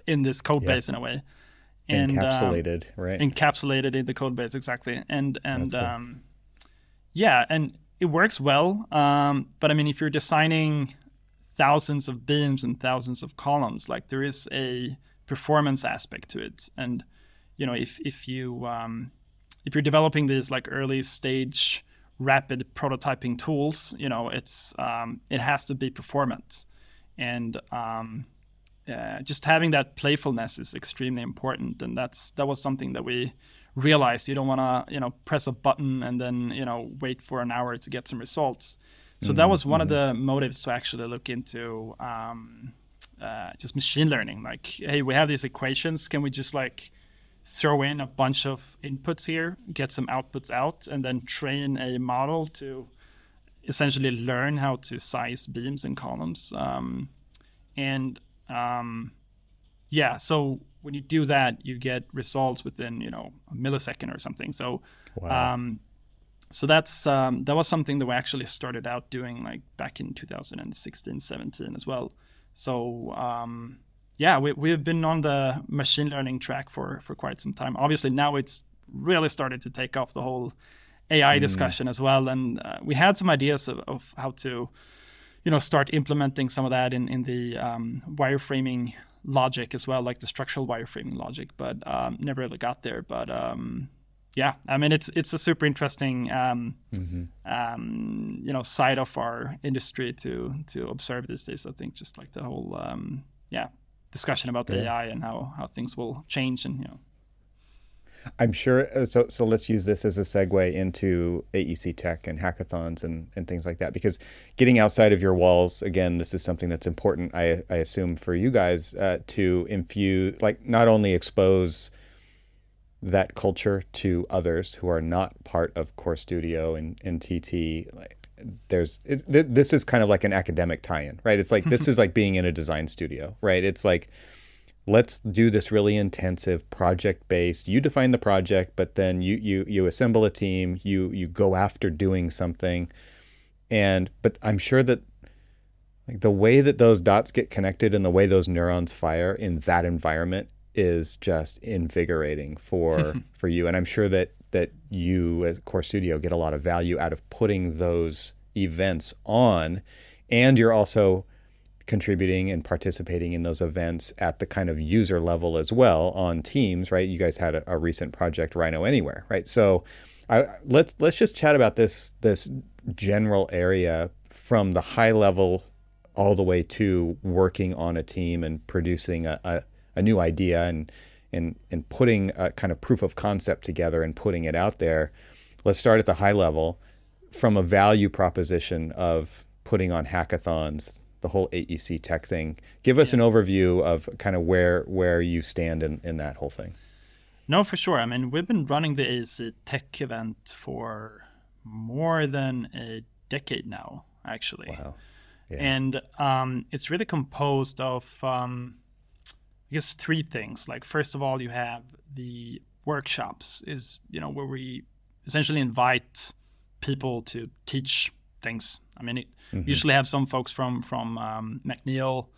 in this code Yeah. base in a way and um, Encapsulated, right? encapsulated in the code base exactly and and cool. um yeah and it works well um but i mean if you're designing thousands of beams and thousands of columns like there is a performance aspect to it and you know if if you um if you're developing these like early stage rapid prototyping tools you know it's um it has to be performant and um uh, just having that playfulness is extremely important, and that's that was something that we realized. You don't want to you know press a button and then you know wait for an hour to get some results. So mm-hmm. that was one mm-hmm. of the motives to actually look into um, uh, just machine learning. Like, hey, we have these equations. Can we just like throw in a bunch of inputs here, get some outputs out, and then train a model to essentially learn how to size beams and columns. Um, and um, yeah, so when you do that, you get results within you know a millisecond or something. So wow. um, so that's um, that was something that we actually started out doing like back in 2016, 17 as well. So um, yeah, we we've been on the machine learning track for for quite some time. Obviously, now it's really started to take off the whole AI mm. discussion as well, and uh, we had some ideas of, of, how to, you know, start implementing some of that in in the um, wireframing logic as well, like the structural wireframing logic, but um, never really got there. But um, yeah, I mean, it's it's a super interesting, um, mm-hmm. um, you know, side of our industry to to observe these days. I think just like the whole, um, yeah, discussion about the yeah. AI and how how things will change and you know. I'm sure. Uh, so, so let's use this as a segue into AEC Tech and hackathons and, and things like that. Because getting outside of your walls, again, this is something that's important. I, I assume for you guys uh, to infuse, like, not only expose that culture to others who are not part of Core Studio and, and TT. Like, there's this is kind of like an academic tie-in, right? It's like this is like being in a design studio, right? It's like let's do this really intensive project based. You define the project, but then you you you assemble a team. You you go after doing something, and but I'm sure that like the way that those dots get connected and the way those neurons fire in that environment is just invigorating for for you. And i'm sure that that you at core studio get a lot of value out of putting those events on. And you're also contributing and participating in those events at the kind of user level as well on teams right? You guys had a, a recent project rhino anywhere right? So I, let's let's just chat about this this general area from the high level all the way to working on a team and producing a, a a new idea and and and putting a kind of proof of concept together and putting it out there. Let's start at the high level from a value proposition of putting on hackathons, the whole AEC tech thing. Give us yeah. an overview of kind of where where you stand in, in that whole thing. No, for sure. I mean, we've been running the AEC tech event for more than a decade now, actually. Wow. Yeah. And um, it's really composed of um, guess three things. Like first of all, you have the workshops is you know where we essentially invite people to teach things. I mean, it mm-hmm. usually have some folks from from um, McNeel,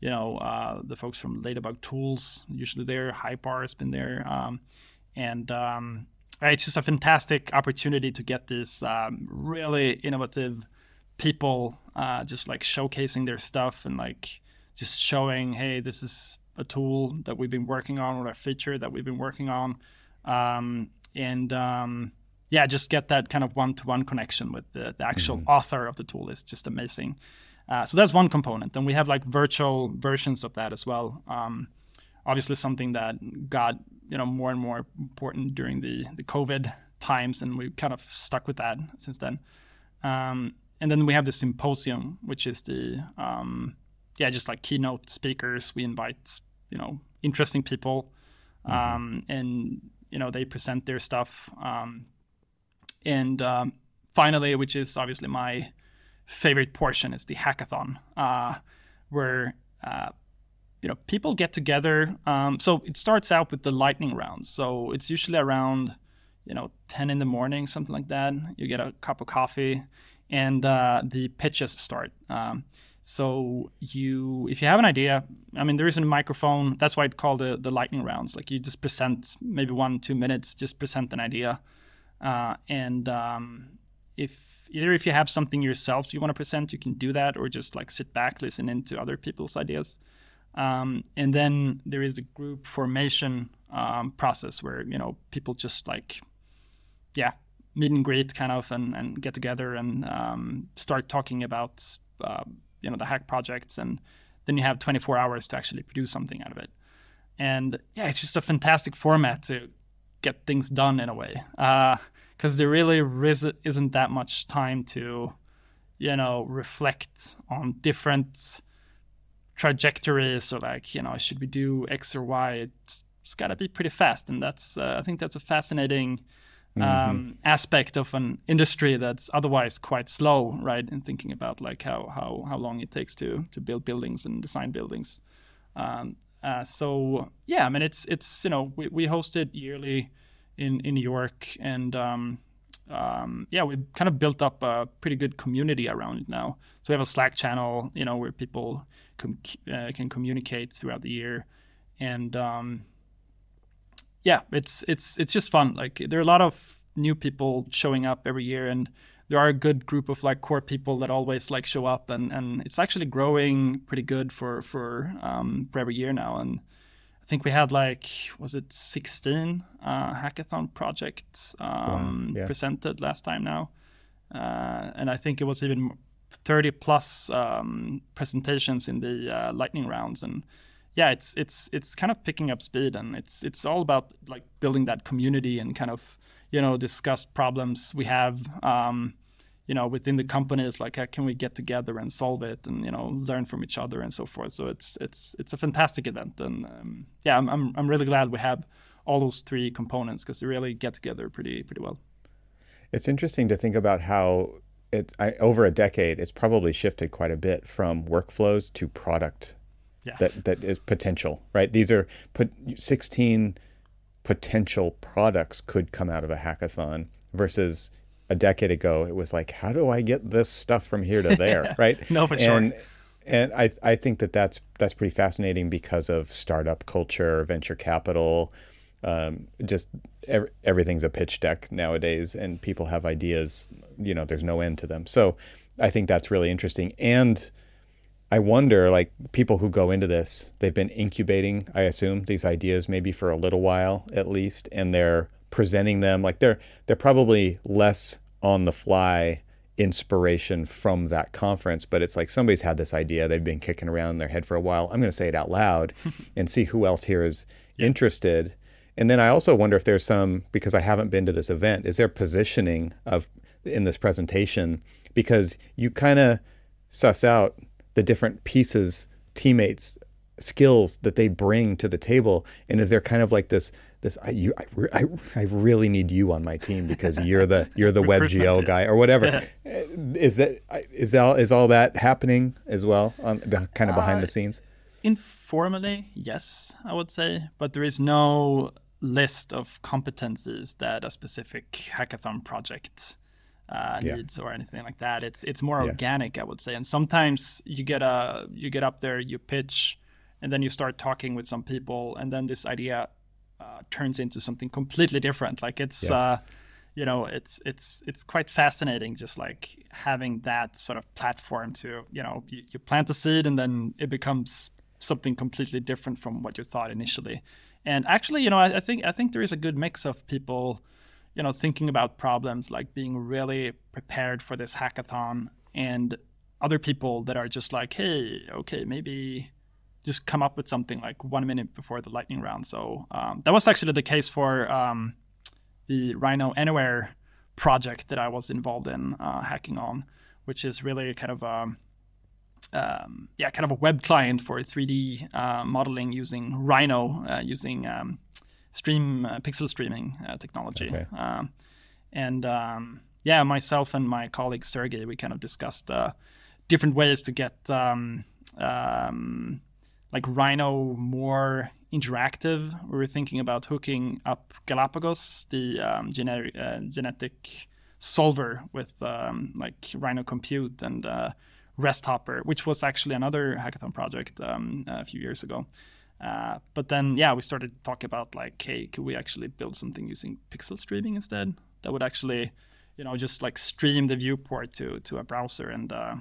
you know, uh, the folks from Ladybug Tools. Usually there, Hypar has been there, um, and um, it's just a fantastic opportunity to get these um, really innovative people uh, just like showcasing their stuff and like just showing, hey, this is a tool that we've been working on or a feature that we've been working on. Um, and um, yeah just get that kind of one-to-one connection with the, the actual mm-hmm. author of the tool is just amazing. Uh, so that's one component. And we have like virtual versions of that as well. Um, obviously something that got you know more and more important during the the covid times and we kind of stuck with that since then. Um, and then we have the symposium which is the um, yeah, just like keynote speakers. We invite you know interesting people, mm-hmm. um, and you know they present their stuff. Um, and um, finally, which is obviously my favorite portion, is the hackathon, uh, where uh, you know people get together. Um, so it starts out with the lightning rounds. So it's usually around you know 10 in the morning, something like that. You get a cup of coffee, and uh, the pitches start. So you, if you have an idea, I mean, there isn't a microphone. That's why it's called the, the lightning rounds. Like you just present maybe one, two minutes, just present an idea. Uh, and um, if either if you have something yourself you want to present, you can do that, or just like sit back, listen into other people's ideas. Um, and then there is the group formation um, process where you know people just like, yeah, meet and greet kind of, and, and get together and um, start talking about. Uh, you know the hack projects and then you have 24 hours to actually produce something out of it. And yeah, it's just a fantastic format to get things done in a way, because uh, there really isn't that much time to, you know, reflect on different trajectories or like, you know, should we do X or Y? It's, it's got to be pretty fast, and that's uh, I think that's a fascinating mm-hmm. um, aspect of an industry that's otherwise quite slow, right? In thinking about like how how how long it takes to to build buildings and design buildings. Um, uh, so yeah, I mean it's it's you know we we host it yearly in in New York and. Um, um, yeah, we kind of built up a pretty good community around it now. So we have a Slack channel, you know, where people com- uh, can communicate throughout the year, and um, yeah, it's it's it's just fun. Like there are a lot of new people showing up every year, and there are a good group of like core people that always like show up, and and it's actually growing pretty good for for um, for every year now. And I think we had like was it 16 uh, hackathon projects um, wow. yeah. presented last time now, uh, and I think it was even 30 plus um, presentations in the uh, lightning rounds and yeah, it's it's it's kind of picking up speed, and it's it's all about like building that community and kind of you know discuss problems we have. Um, you know, within the companies, like how can we get together and solve it, and you know, learn from each other and so forth. So it's it's it's a fantastic event, and um, yeah, I'm, I'm I'm really glad we have all those three components because they really get together pretty pretty well. It's interesting to think about how it I, over a decade, it's probably shifted quite a bit from workflows to product yeah. that that is potential, right? These are put 16 potential products could come out of a hackathon versus a decade ago it was like how do I get this stuff from here to there, right? no, for and, sure. And I I think that that's that's pretty fascinating because of startup culture, venture capital, um, just ev- everything's a pitch deck nowadays, and people have ideas. You know, there's no end to them. So I think that's really interesting and I wonder, like people who go into this, they've been incubating, I assume, these ideas maybe for a little while at least, and they're presenting them like they're they're probably less on the fly inspiration from that conference, but it's like somebody's had this idea, they've been kicking around in their head for a while. I'm going to say it out loud and see who else here is yeah. interested. And then I also wonder if there's some because I haven't been to this event, is there positioning of in this presentation because you kind of suss out the different pieces, teammates, skills that they bring to the table, and is there kind of like this this I you I, I, I really need you on my team because you're the you're the WebGL guy or whatever. is that is all is all that happening as well on kind of behind uh, the scenes? Informally, yes, I would say, but there is no list of competencies that a specific hackathon project uh, yeah. needs or anything like that. It's it's more yeah. organic, I would say. And sometimes you get a you get up there, you pitch, and then you start talking with some people, and then this idea uh, turns into something completely different. Like it's. Yes. Uh, you know it's it's it's quite fascinating just like having that sort of platform to you know you, you plant a seed and then it becomes something completely different from what you thought initially and actually you know I, I think i think there is a good mix of people you know, thinking about problems like being really prepared for this hackathon and other people that are just like, hey, okay, maybe just come up with something like one minute before the lightning round. So um, that was actually the case for um, the Rhino Anywhere project that I was involved in uh, hacking on, which is really kind of a um, um, yeah, kind of a web client for 3D uh, modeling using Rhino, uh, using um, stream uh, pixel streaming uh, technology. Okay. Um, and um, yeah, myself and my colleague Sergey, we kind of discussed uh, different ways to get um, um like Rhino more interactive. We were thinking about hooking up Galapagos, the um, genetic uh, genetic solver, with um, like Rhino Compute and uh, RestHopper, which was actually another hackathon project a few years ago. Uh, but then, yeah, we started to talk about like, hey, could we actually build something using pixel streaming instead? That would actually, you know, just like stream the viewport to to a browser. And uh,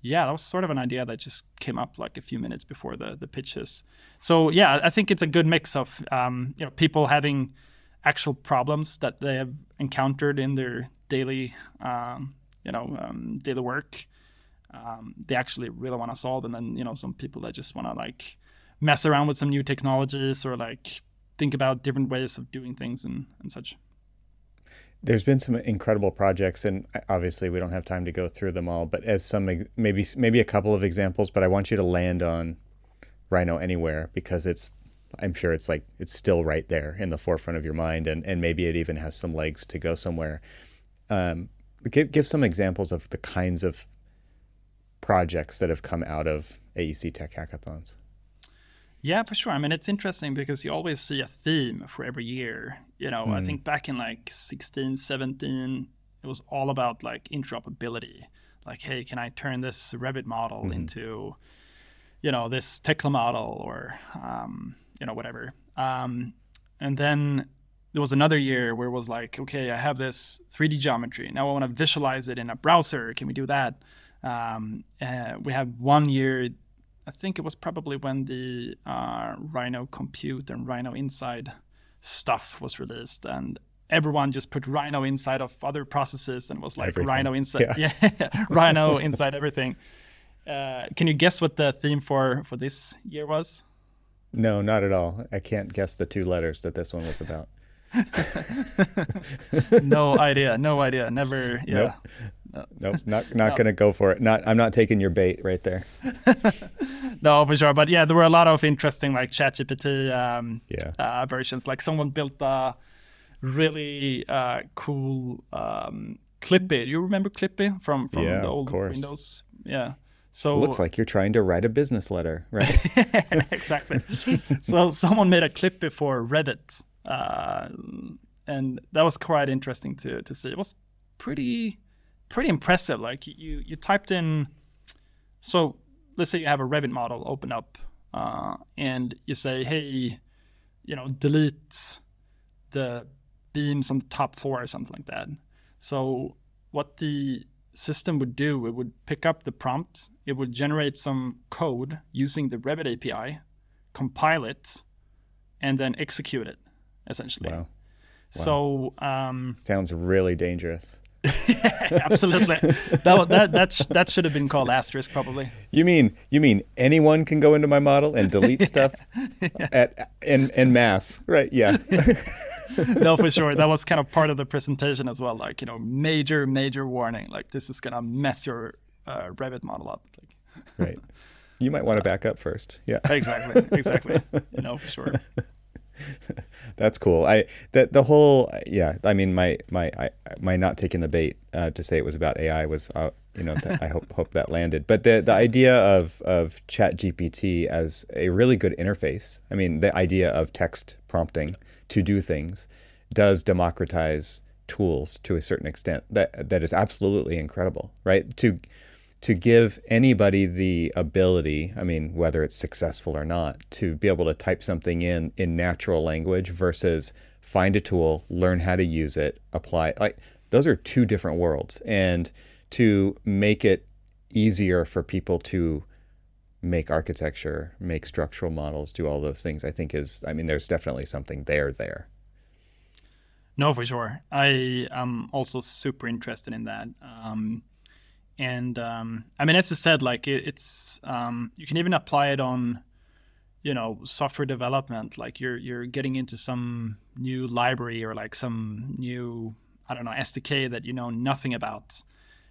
yeah, that was sort of an idea that just came up like a few minutes before the the pitches. So yeah, I think it's a good mix of um, you know people having actual problems that they have encountered in their daily um, you know um, daily work um, they actually really want to solve, and then you know some people that just want to like mess around with some new technologies or like think about different ways of doing things and, and such. There's been some incredible projects, and obviously we don't have time to go through them all. But as some maybe maybe a couple of examples, but I want you to land on Rhino Anywhere because it's I'm sure it's like it's still right there in the forefront of your mind, and and maybe it even has some legs to go somewhere. Um, give give some examples of the kinds of projects that have come out of AEC Tech Hackathons. Yeah, for sure. I mean, it's interesting because you always see a theme for every year. You know, mm. I hmm. think back in like 16, 17, it was all about like interoperability. Like, hey, can I turn this Revit model mm-hmm. into, you know, this Tekla model or, um, you know, whatever. Um, and then there was another year where it was like, okay, I have this 3D geometry. Now I want to visualize it in a browser. Can we do that? Um, uh, we had one year I think it was probably when the uh, Rhino Compute and Rhino Inside stuff was released, and everyone just put Rhino inside of other processes and was like everything. Rhino inside, yeah, yeah Rhino inside everything. Uh, can you guess what the theme for for this year was? No, not at all. I can't guess the two letters that this one was about. no idea. No idea. Never. Yeah. Nope. No. Nope. Not not no. gonna go for it. Not. I'm not taking your bait right there. no, for sure. But yeah, there were a lot of interesting like ChatGPT um, yeah. uh, versions. Like someone built a really uh, cool um, Clippy. You remember Clippy from from yeah, the old Windows? Yeah. So it looks like you're trying to write a business letter, right? exactly. so someone made a Clippy for Revit, uh, and that was quite interesting to to see. It was pretty pretty impressive. Like you you typed in, so let's say you have a Revit model open up, uh, and you say, hey, you know, delete the beams on the top floor or something like that. So what the system would do, it would pick up the prompt, it would generate some code using the Revit API, compile it, and then execute it essentially. Wow. Wow. So um, sounds really dangerous. absolutely. that that that that should have been called asterisk probably. You mean you mean anyone can go into my model and delete stuff yeah. at in in mass, right? Yeah. no, for sure. That was kind of part of the presentation as well. Like you know, major major warning. Like this is gonna mess your uh, Revit model up. Like. right. You might want to back up first. Yeah. Exactly. Exactly. You know, for sure. That's cool. I that the whole yeah. I mean, my my I, my not taking the bait uh, to say it was about AI was uh, you know th- I hope hope that landed. But the the idea of of Chat GPT as a really good interface. I mean, the idea of text prompting to do things does democratize tools to a certain extent. That that is absolutely incredible, right? To to give anybody the ability, I mean, whether it's successful or not, to be able to type something in in natural language versus find a tool, learn how to use it, apply it. Like those are two different worlds. And to make it easier for people to make architecture, make structural models, do all those things, I think is, I mean, there's definitely something there there. No, for sure. I am also super interested in that. Um, and um, I mean, as I said, like it, it's um, you can even apply it on, you know, software development. Like you're you're getting into some new library or like some new I don't know SDK that you know nothing about.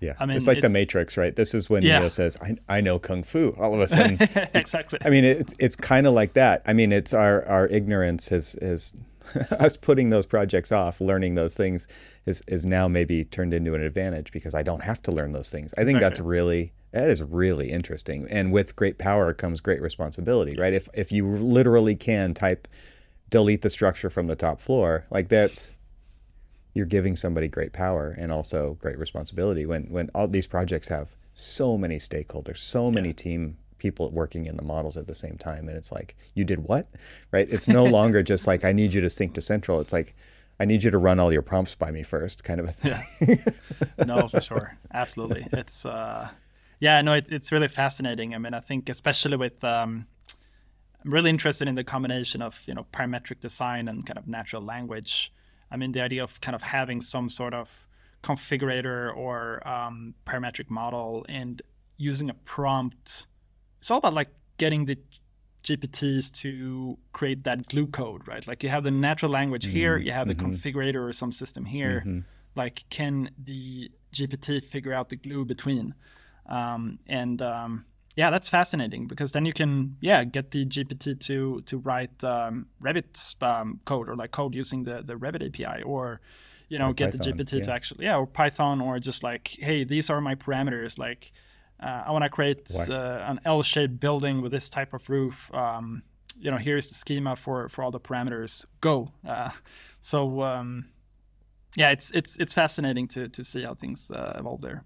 Yeah, I mean, it's like it's, the Matrix, right? This is when yeah. Neo says, I, "I know kung fu." All of a sudden, exactly. I mean, it's it's kind of like that. I mean, it's our our ignorance has has us putting those projects off, learning those things is is now maybe turned into an advantage because I don't have to learn those things. I think exactly. that's really that is really interesting. And with great power comes great responsibility, right? If if you literally can type delete the structure from the top floor, like that's you're giving somebody great power and also great responsibility when when all these projects have so many stakeholders, so many yeah. team people working in the models at the same time and it's like you did what? Right? It's no longer just like i need you to sync to central. It's like i need you to run all your prompts by me first kind of a thing. Yeah. no for sure. Absolutely. It's uh yeah no it, it's really fascinating. I mean i think especially with um i'm really interested in the combination of you know parametric design and kind of natural language. I mean the idea of kind of having some sort of configurator or um, parametric model and using a prompt. It's all about like getting the GPTs to create that glue code, right? Like you have the natural language mm-hmm. here, you have the mm-hmm. configurator or some system here. Mm-hmm. Like, can the GPT figure out the glue between? Um, and um, yeah, that's fascinating because then you can yeah get the GPT to to write um, Revit um, code or like code using the the Revit API or you know or get Python, the GPT yeah. to actually yeah or Python or just like hey these are my parameters like uh, I want to create uh, an L-shaped building with this type of roof. Um, you know here's the schema for for all the parameters. Go. Uh, so um, yeah, it's it's it's fascinating to to see how things uh, evolve there.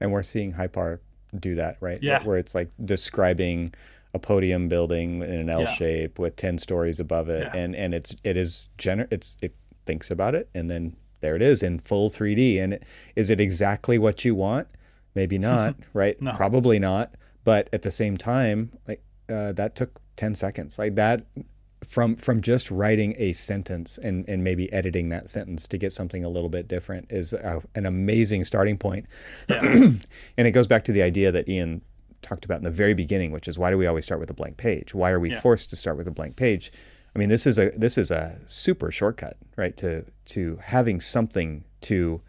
And we're seeing Hypar do that, right? Yeah. Where it's like describing a podium building in an L yeah. shape with 10 stories above it yeah. and and it's it is gener it's it thinks about it and then there it is in full 3D and is it exactly what you want? Maybe not, right? No. Probably not, but at the same time like uh, that took 10 seconds. Like that from from just writing a sentence and and maybe editing that sentence to get something a little bit different is a, an amazing starting point. Yeah. and it goes back to the idea that Ian talked about in the very beginning, which is why do we always start with a blank page? Why are we yeah. forced to start with a blank page? I mean, this is a this is a super shortcut, right? To to having something to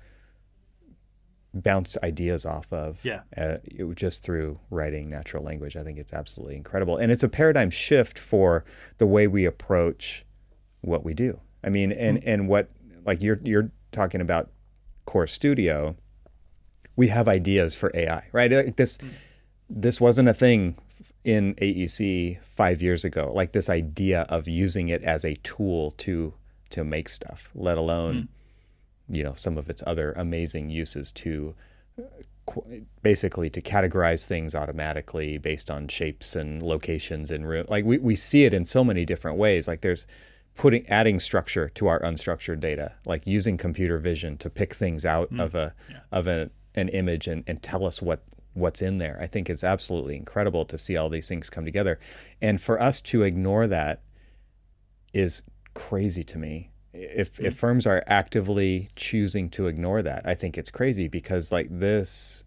bounce ideas off of yeah. uh, just through writing natural language. I think it's absolutely incredible. And it's a paradigm shift for the way we approach what we do. I mean and mm-hmm. and what like you're you're talking about core studio. We have ideas for ai right? This mm-hmm. this wasn't a thing in aec 5 years ago. Like this idea of using it as a tool to to make stuff let alone mm-hmm you know some of its other amazing uses to basically to categorize things automatically based on shapes and locations and room like we, we see it in so many different ways like there's putting adding structure to our unstructured data like using computer vision to pick things out mm. of a yeah. of a, an image and, and tell us what what's in there i think it's absolutely incredible to see all these things come together and for us to ignore that is crazy to me if mm-hmm. if firms are actively choosing to ignore that, I think it's crazy because like this,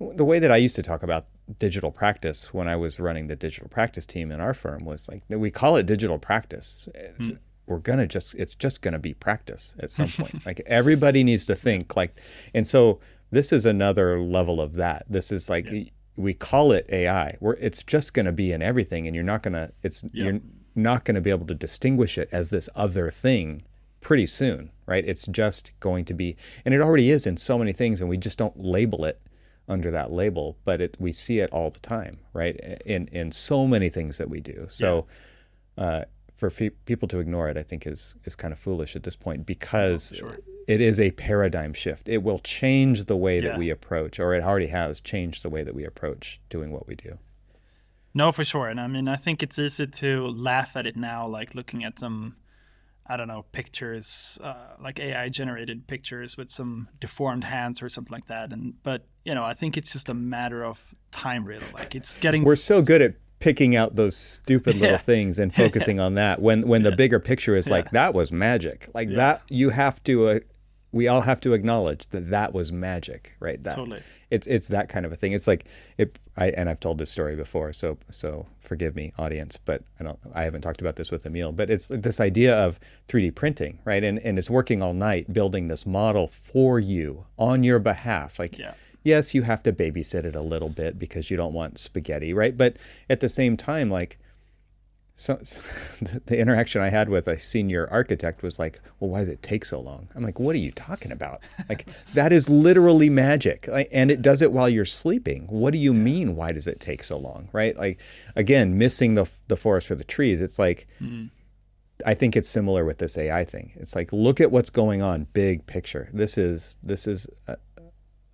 the way that I used to talk about digital practice when I was running the digital practice team in our firm was like we call it digital practice. Mm-hmm. We're gonna just it's just gonna be practice at some point. like everybody needs to think like, and so this is another level of that. This is like. Yeah. We call it AI. Where it's just going to be in everything, and you're not going to. It's you're not going to be able to distinguish it as this other thing pretty soon, right? It's just going to be, and it already is in so many things, and we just don't label it under that label, but it, we see it all the time, right? In in so many things that we do. So, yeah. uh, for pe- people to ignore it, I think is is kind of foolish at this point because oh, sure. it is a paradigm shift. It will change the way yeah. that we approach, or it already has changed the way that we approach doing what we do. No, for sure, and I mean, I think it's easy to laugh at it now, like looking at some I don't know, pictures, uh, like AI generated pictures with some deformed hands or something like that. And but you know, I think it's just a matter of time, really. Like it's getting. We're so good at picking out those stupid little yeah. things and focusing on that. When when yeah. the bigger picture is like that was magic. Like that, you have to. Uh, we all have to acknowledge that that was magic, right? That totally. It's it's that kind of a thing. It's like it. I and I've told this story before, so so forgive me, audience, but I don't. I haven't talked about this with Emil, but it's this idea of 3D printing, right? And and it's working all night building this model for you on your behalf, like. Yeah. Yes, you have to babysit it a little bit because you don't want spaghetti, right? But at the same time, like so, so, the interaction I had with a senior architect was like, "Well, why does it take so long?" I'm like, "What are you talking about? Like that is literally magic, and it does it while you're sleeping. What do you mean? Why does it take so long? Right? Like, again, missing the the forest for the trees. It's like." Mm-hmm. I think it's similar with this AI thing. It's like look at what's going on, big picture. This is this is a,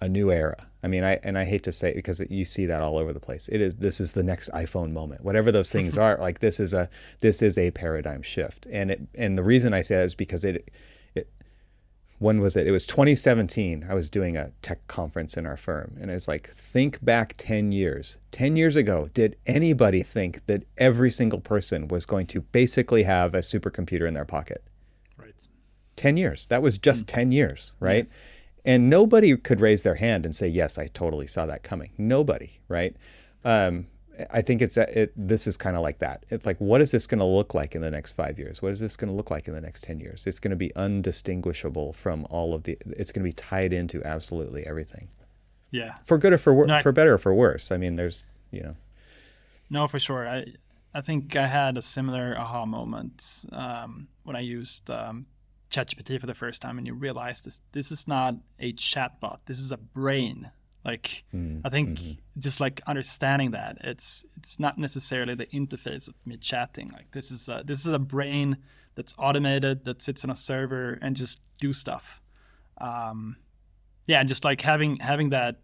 a new era. I mean, I and I hate to say it because you see that all over the place. It is this is the next iPhone moment. Whatever those things are, like this is a this is a paradigm shift. And it and the reason I say that is because it it when was it? It was 2017. I was doing a tech conference in our firm and it's like think back 10 years. 10 years ago, did anybody think that every single person was going to basically have a supercomputer in their pocket? Right. 10 years. That was just mm. 10 years, right? And nobody could raise their hand and say, "Yes, I totally saw that coming." Nobody, right? Um, I think it's it, this is kind of like that. It's like, what is this going to look like in the next five years? What is this going to look like in the next ten years? It's going to be undistinguishable from all of the. It's going to be tied into absolutely everything. Yeah. For good or for wor- no, for better or for worse. I mean, there's you know. No, for sure. I I think I had a similar aha moment um, when I used um, ChatGPT for the first time, and you realize this this is not a chatbot. This is a brain like mm, I think mm-hmm. just like understanding that it's it's not necessarily the interface of me chatting. Like this is a, this is a brain that's automated that sits on a server and just do stuff. Um, yeah, just like having having that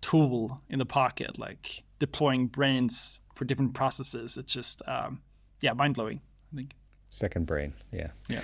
tool in the pocket, like deploying brains for different processes. It's just um, yeah, mind blowing. I think. Second brain. Yeah. Yeah.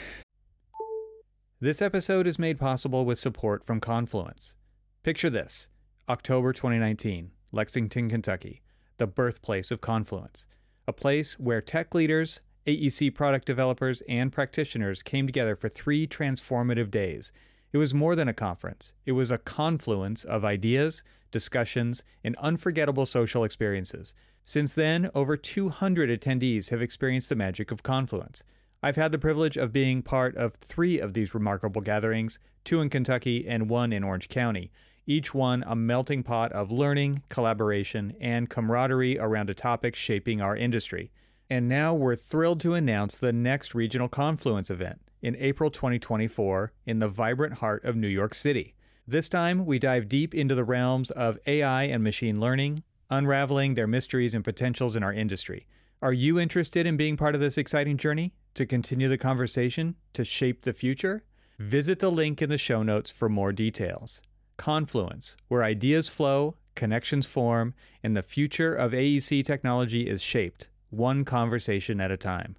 This episode is made possible with support from Confluence. Picture this. October 2019, Lexington, Kentucky, the birthplace of Confluence, a place where tech leaders, AEC product developers, and practitioners came together for three transformative days. It was more than a conference, it was a confluence of ideas, discussions, and unforgettable social experiences. Since then, over 200 attendees have experienced the magic of Confluence. I've had the privilege of being part of three of these remarkable gatherings two in Kentucky and one in Orange County each one a melting pot of learning, collaboration, and camaraderie around a topic shaping our industry. And now we're thrilled to announce the next Regional Confluence event in April 2024 in the vibrant heart of New York City. This time, we dive deep into the realms of AI and machine learning, unraveling their mysteries and potentials in our industry. Are you interested in being part of this exciting journey? To continue the conversation? To shape the future? Visit the link in the show notes for more details. Confluence, where ideas flow, connections form, and the future of AEC technology is shaped, one conversation at a time.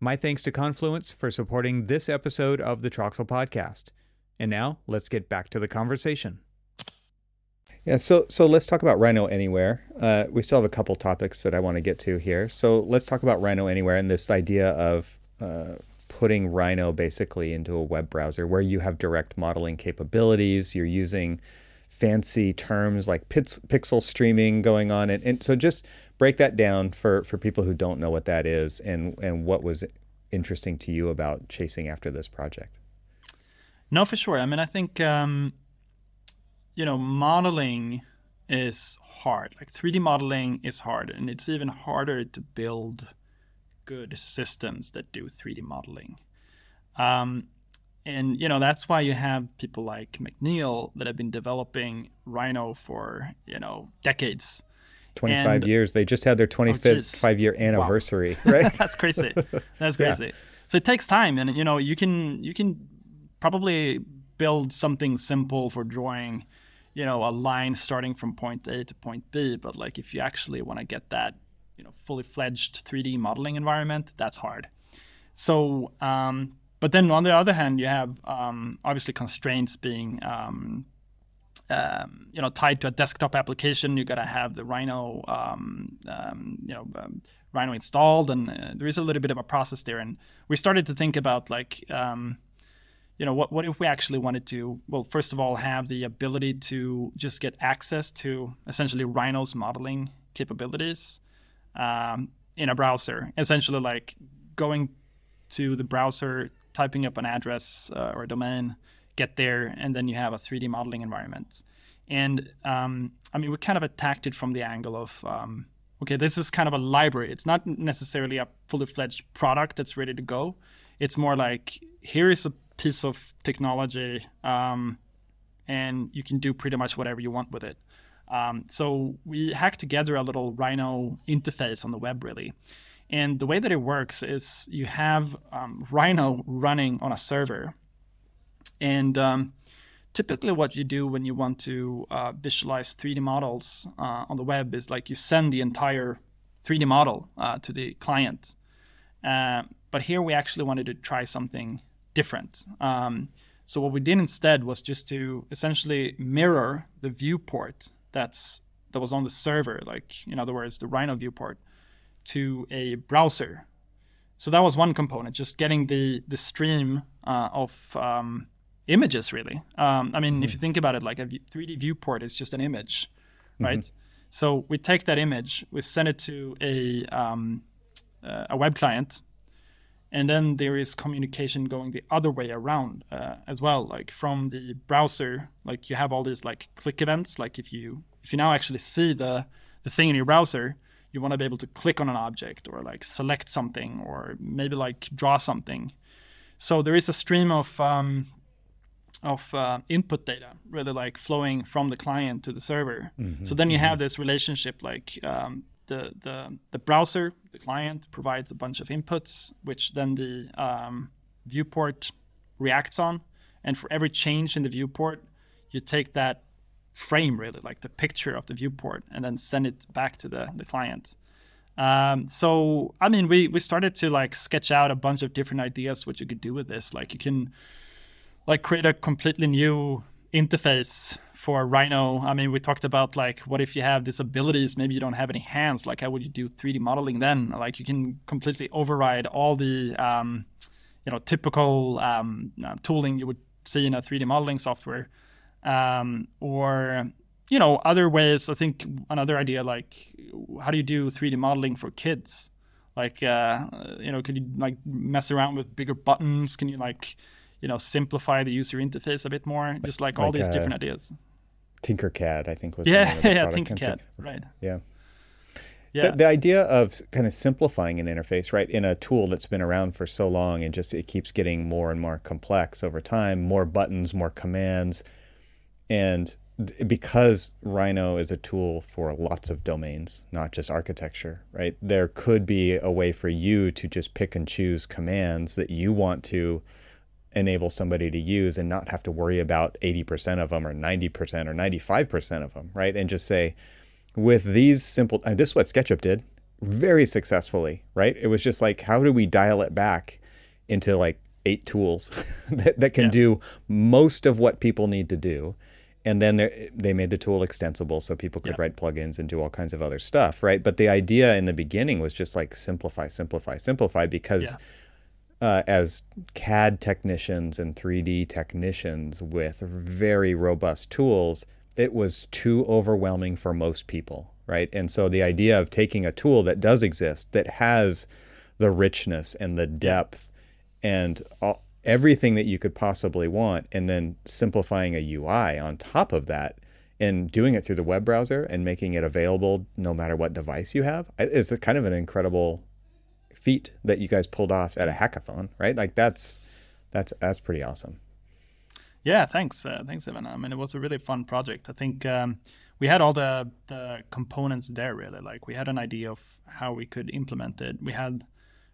My thanks to Confluence for supporting this episode of the TRXL Podcast. And now, let's get back to the conversation. Yeah, so so let's talk about Rhino Anywhere. Uh, we still have a couple topics that I want to get to here. So let's talk about Rhino Anywhere and this idea of uh, putting Rhino basically into a web browser where you have direct modeling capabilities. You're using fancy terms like pixel streaming going on. And, and so just break that down for, for people who don't know what that is and, and what was interesting to you about chasing after this project. No, for sure. I mean, I think, um, you know, modeling is hard. Like 3D modeling is hard, and it's even harder to build good systems that do 3D modeling. Um, and you know that's why you have people like McNeel that have been developing Rhino for you know decades. 25 and, years. They just had their 25th oh, five year anniversary, wow. right? That's crazy. That's crazy. Yeah. So it takes time, and you know you can you can probably build something simple for drawing, you know, a line starting from point A to point B. But like if you actually want to get that you know fully fledged 3D modeling environment, that's hard. So, um, but then on the other hand, you have um, obviously constraints being um, um you know tied to a desktop application. You got to have the Rhino um, um, you know Rhino installed, and uh, there is a little bit of a process there. And we started to think about like you know what what if we actually wanted to well first of all have the ability to just get access to essentially rhino's modeling capabilities um, in a browser. Essentially, like going to the browser, typing up an address uh, or a domain, get there, and then you have a 3D modeling environment. And um, I mean, we kind of attacked it from the angle of um, okay, this is kind of a library. It's not necessarily a fully fledged product that's ready to go. It's more like here is a piece of technology, um, and you can do pretty much whatever you want with it. Um, so we hacked together a little Rhino interface on the web, really. And the way that it works is you have um, Rhino running on a server. And um, typically, what you do when you want to uh, visualize 3D models uh, on the web is like you send the entire 3D model uh, to the client. Uh, but here we actually wanted to try something different. Um, so what we did instead was just to essentially mirror the viewport that's that was on the server, like in other words, the Rhino viewport, to a browser. So that was one component, just getting the the stream uh, of um, images really. Um, I mean, mm-hmm. if you think about it, like a 3D viewport is just an image, right? Mm-hmm. So we take that image, we send it to a um, uh, a web client, and then there is communication going the other way around uh, as well. Like from the browser, like you have all these like click events. Like if you if you now actually see the the thing in your browser, you want to be able to click on an object or like select something or maybe like draw something. So there is a stream of um, of uh, input data really like flowing from the client to the server mm-hmm, so then you mm-hmm. have this relationship like um, the, the the browser the client provides a bunch of inputs which then the um, viewport reacts on. And for every change in the viewport you take that frame really like the picture of the viewport and then send it back to the, the client. Um, so i mean we we started to like sketch out a bunch of different ideas what you could do with this. Like you can like create a completely new interface for Rhino. I mean, we talked about like what if you have disabilities, maybe you don't have any hands, like how would you do 3D modeling then? Like you can completely override all the um, you know typical um, uh, tooling you would see in a 3D modeling software, um, or you know other ways. I think another idea like how do you do 3D modeling for kids? Like uh, you know, can you like mess around with bigger buttons? Can you like you know simplify the user interface a bit more just like, like all these uh, different ideas tinkercad i think was yeah yeah tinkercad right yeah yeah. The, the, idea of kind of simplifying an interface, right, in a tool that's been around for so long and just it keeps getting more and more complex over time, more buttons, more commands. And because Rhino is a tool for lots of domains, not just architecture, right, there could be a way for you to just pick and choose commands that you want to enable somebody to use and not have to worry about 80% of them or 90% or 95% of them, right? And just say, with these simple, and this is what SketchUp did very successfully, right? It was just like, how do we dial it back into like eight tools that, that can yeah. do most of what people need to do? And then they made the tool extensible so people could yeah. write plugins and do all kinds of other stuff, right? But the idea in the beginning was just like simplify, simplify, simplify because. Yeah uh, as CAD technicians and 3D technicians with very robust tools, it was too overwhelming for most people, right? And so the idea of taking a tool that does exist, that has the richness and the depth and all, everything that you could possibly want, and then simplifying a UI on top of that and doing it through the web browser and making it available no matter what device you have, it's a kind of an incredible feat that you guys pulled off at a hackathon, right? Like that's that's that's pretty awesome. Yeah, thanks, uh, thanks, Evan. I mean, it was a really fun project. I think um, we had all the the components there. Really, like we had an idea of how we could implement it. We had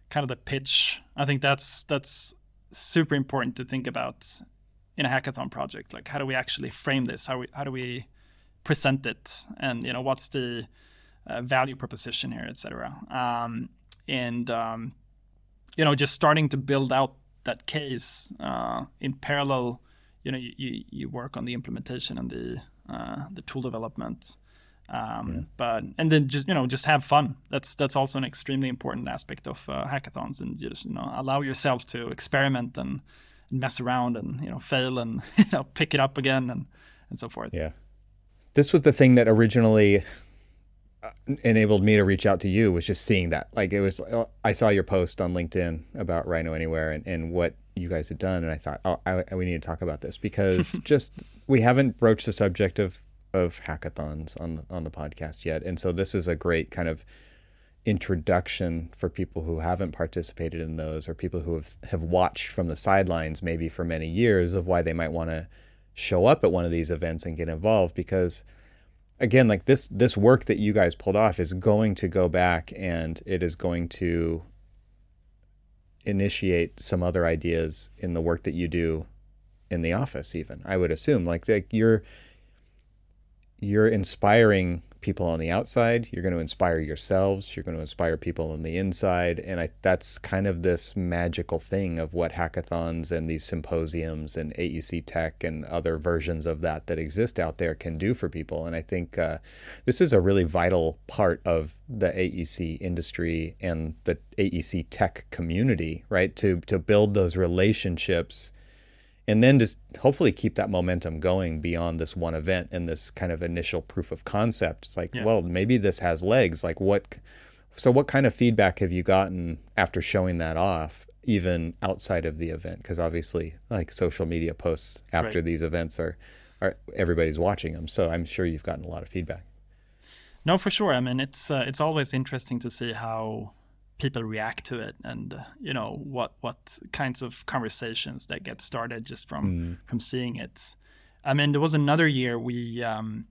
kind of the pitch. I think that's that's super important to think about in a hackathon project. Like, how do we actually frame this? How we how do we present it? And you know, what's the uh, value proposition here, etc. Um, and um, you know just starting to build out that case uh, in parallel you know you, you work on the implementation and the uh, the tool development. Um, yeah. but and then just you know just have fun. That's that's also an extremely important aspect of uh, hackathons and just you know allow yourself to experiment and, and mess around and you know fail and you know pick it up again and and so forth. Yeah. This was the thing that originally enabled me to reach out to you was just seeing that. Like it was, uh, I saw your post on LinkedIn about Rhino Anywhere and, and what you guys had done, and I thought, oh, I, we need to talk about this because just we haven't broached the subject of of hackathons on on the podcast yet, and so this is a great kind of introduction for people who haven't participated in those or people who have, have watched from the sidelines maybe for many years of why they might want to show up at one of these events and get involved because again like this this work that you guys pulled off is going to go back and it is going to initiate some other ideas in the work that you do in the office even i would assume. Like, like you're you're inspiring people on the outside. You're going to inspire yourselves. You're going to inspire people on the inside. And I, that's kind of this magical thing of what hackathons and these symposiums and AEC Tech and other versions of that that exist out there can do for people. And I think uh, this is a really vital part of the AEC industry and the AEC Tech community, right? To to build those relationships and then just hopefully keep that momentum going beyond this one event and this kind of initial proof of concept. It's like, yeah. well, maybe this has legs. Like what? So what kind of feedback have you gotten after showing that off, even outside of the event? Because obviously, like social media posts after right. these events are, are everybody's watching them. So I'm sure you've gotten a lot of feedback. No, for sure. I mean, it's uh, it's always interesting to see how people react to it and uh, you know what what kinds of conversations that get started just from mm. from seeing it i mean there was another year we um,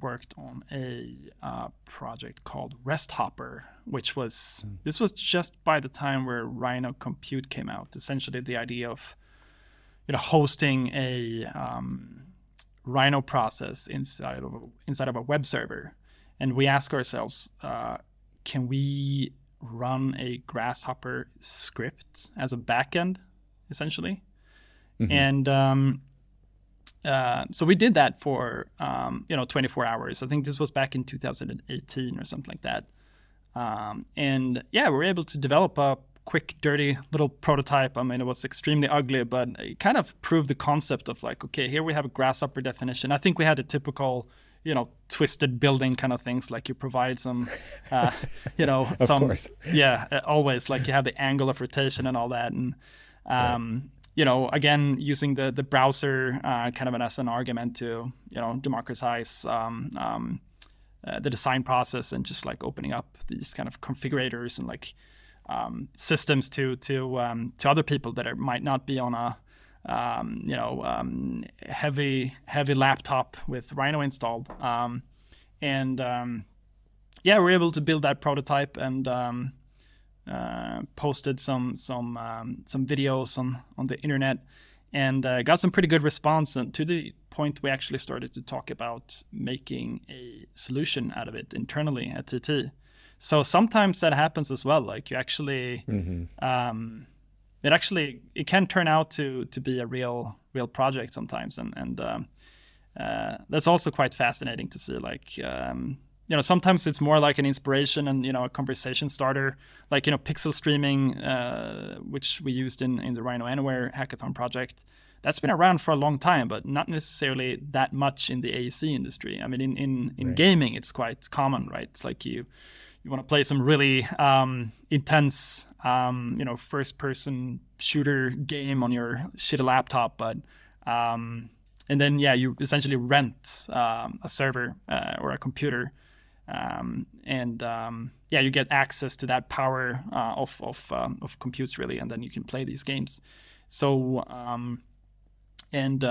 worked on a uh, project called RestHopper which was mm. this was just by the time where rhino compute came out essentially the idea of you know hosting a um, rhino process inside of a, inside of a web server and we ask ourselves uh, can we run a Grasshopper script as a backend, essentially. Mm-hmm. And um, uh, so we did that for um, you know 24 hours. I think this was back in 2018 or something like that. Um, and yeah, we were able to develop a quick, dirty little prototype. I mean, it was extremely ugly, but it kind of proved the concept of like, okay, here we have a grasshopper definition. I think we had a typical you know twisted building kind of things like you provide some uh, you know some course. yeah uh, always like you have the angle of rotation and all that and um, you know again using the the browser uh, kind of an, as an argument to you know democratize um, um, uh, the design process and just like opening up these kind of configurators and like um, systems to to um, to other people that are, might not be on a um, you know, um, heavy heavy laptop with Rhino installed, um, and um, yeah, we're able to build that prototype and um, uh, posted some some um, some videos on on the internet, and uh, got some pretty good response. And to the point, we actually started to talk about making a solution out of it internally at TT. So sometimes that happens as well. Like you actually. Mm-hmm it actually it can turn out to to be a real real project sometimes, and and um, uh, that's also quite fascinating to see. Like um, you know, sometimes it's more like an inspiration and you know a conversation starter, like you know pixel streaming, uh, which we used in in the Rhino Anywhere hackathon project. That's been around for a long time, but not necessarily that much in the AEC industry. I mean, in in, in right. gaming, it's quite common, right? It's like you you want to play some really um, intense, um, you know, first-person shooter game on your shitty laptop, but um, and then yeah, you essentially rent um, a server uh, or a computer, um, and um, yeah, you get access to that power uh, of of of computes really, and then you can play these games. So and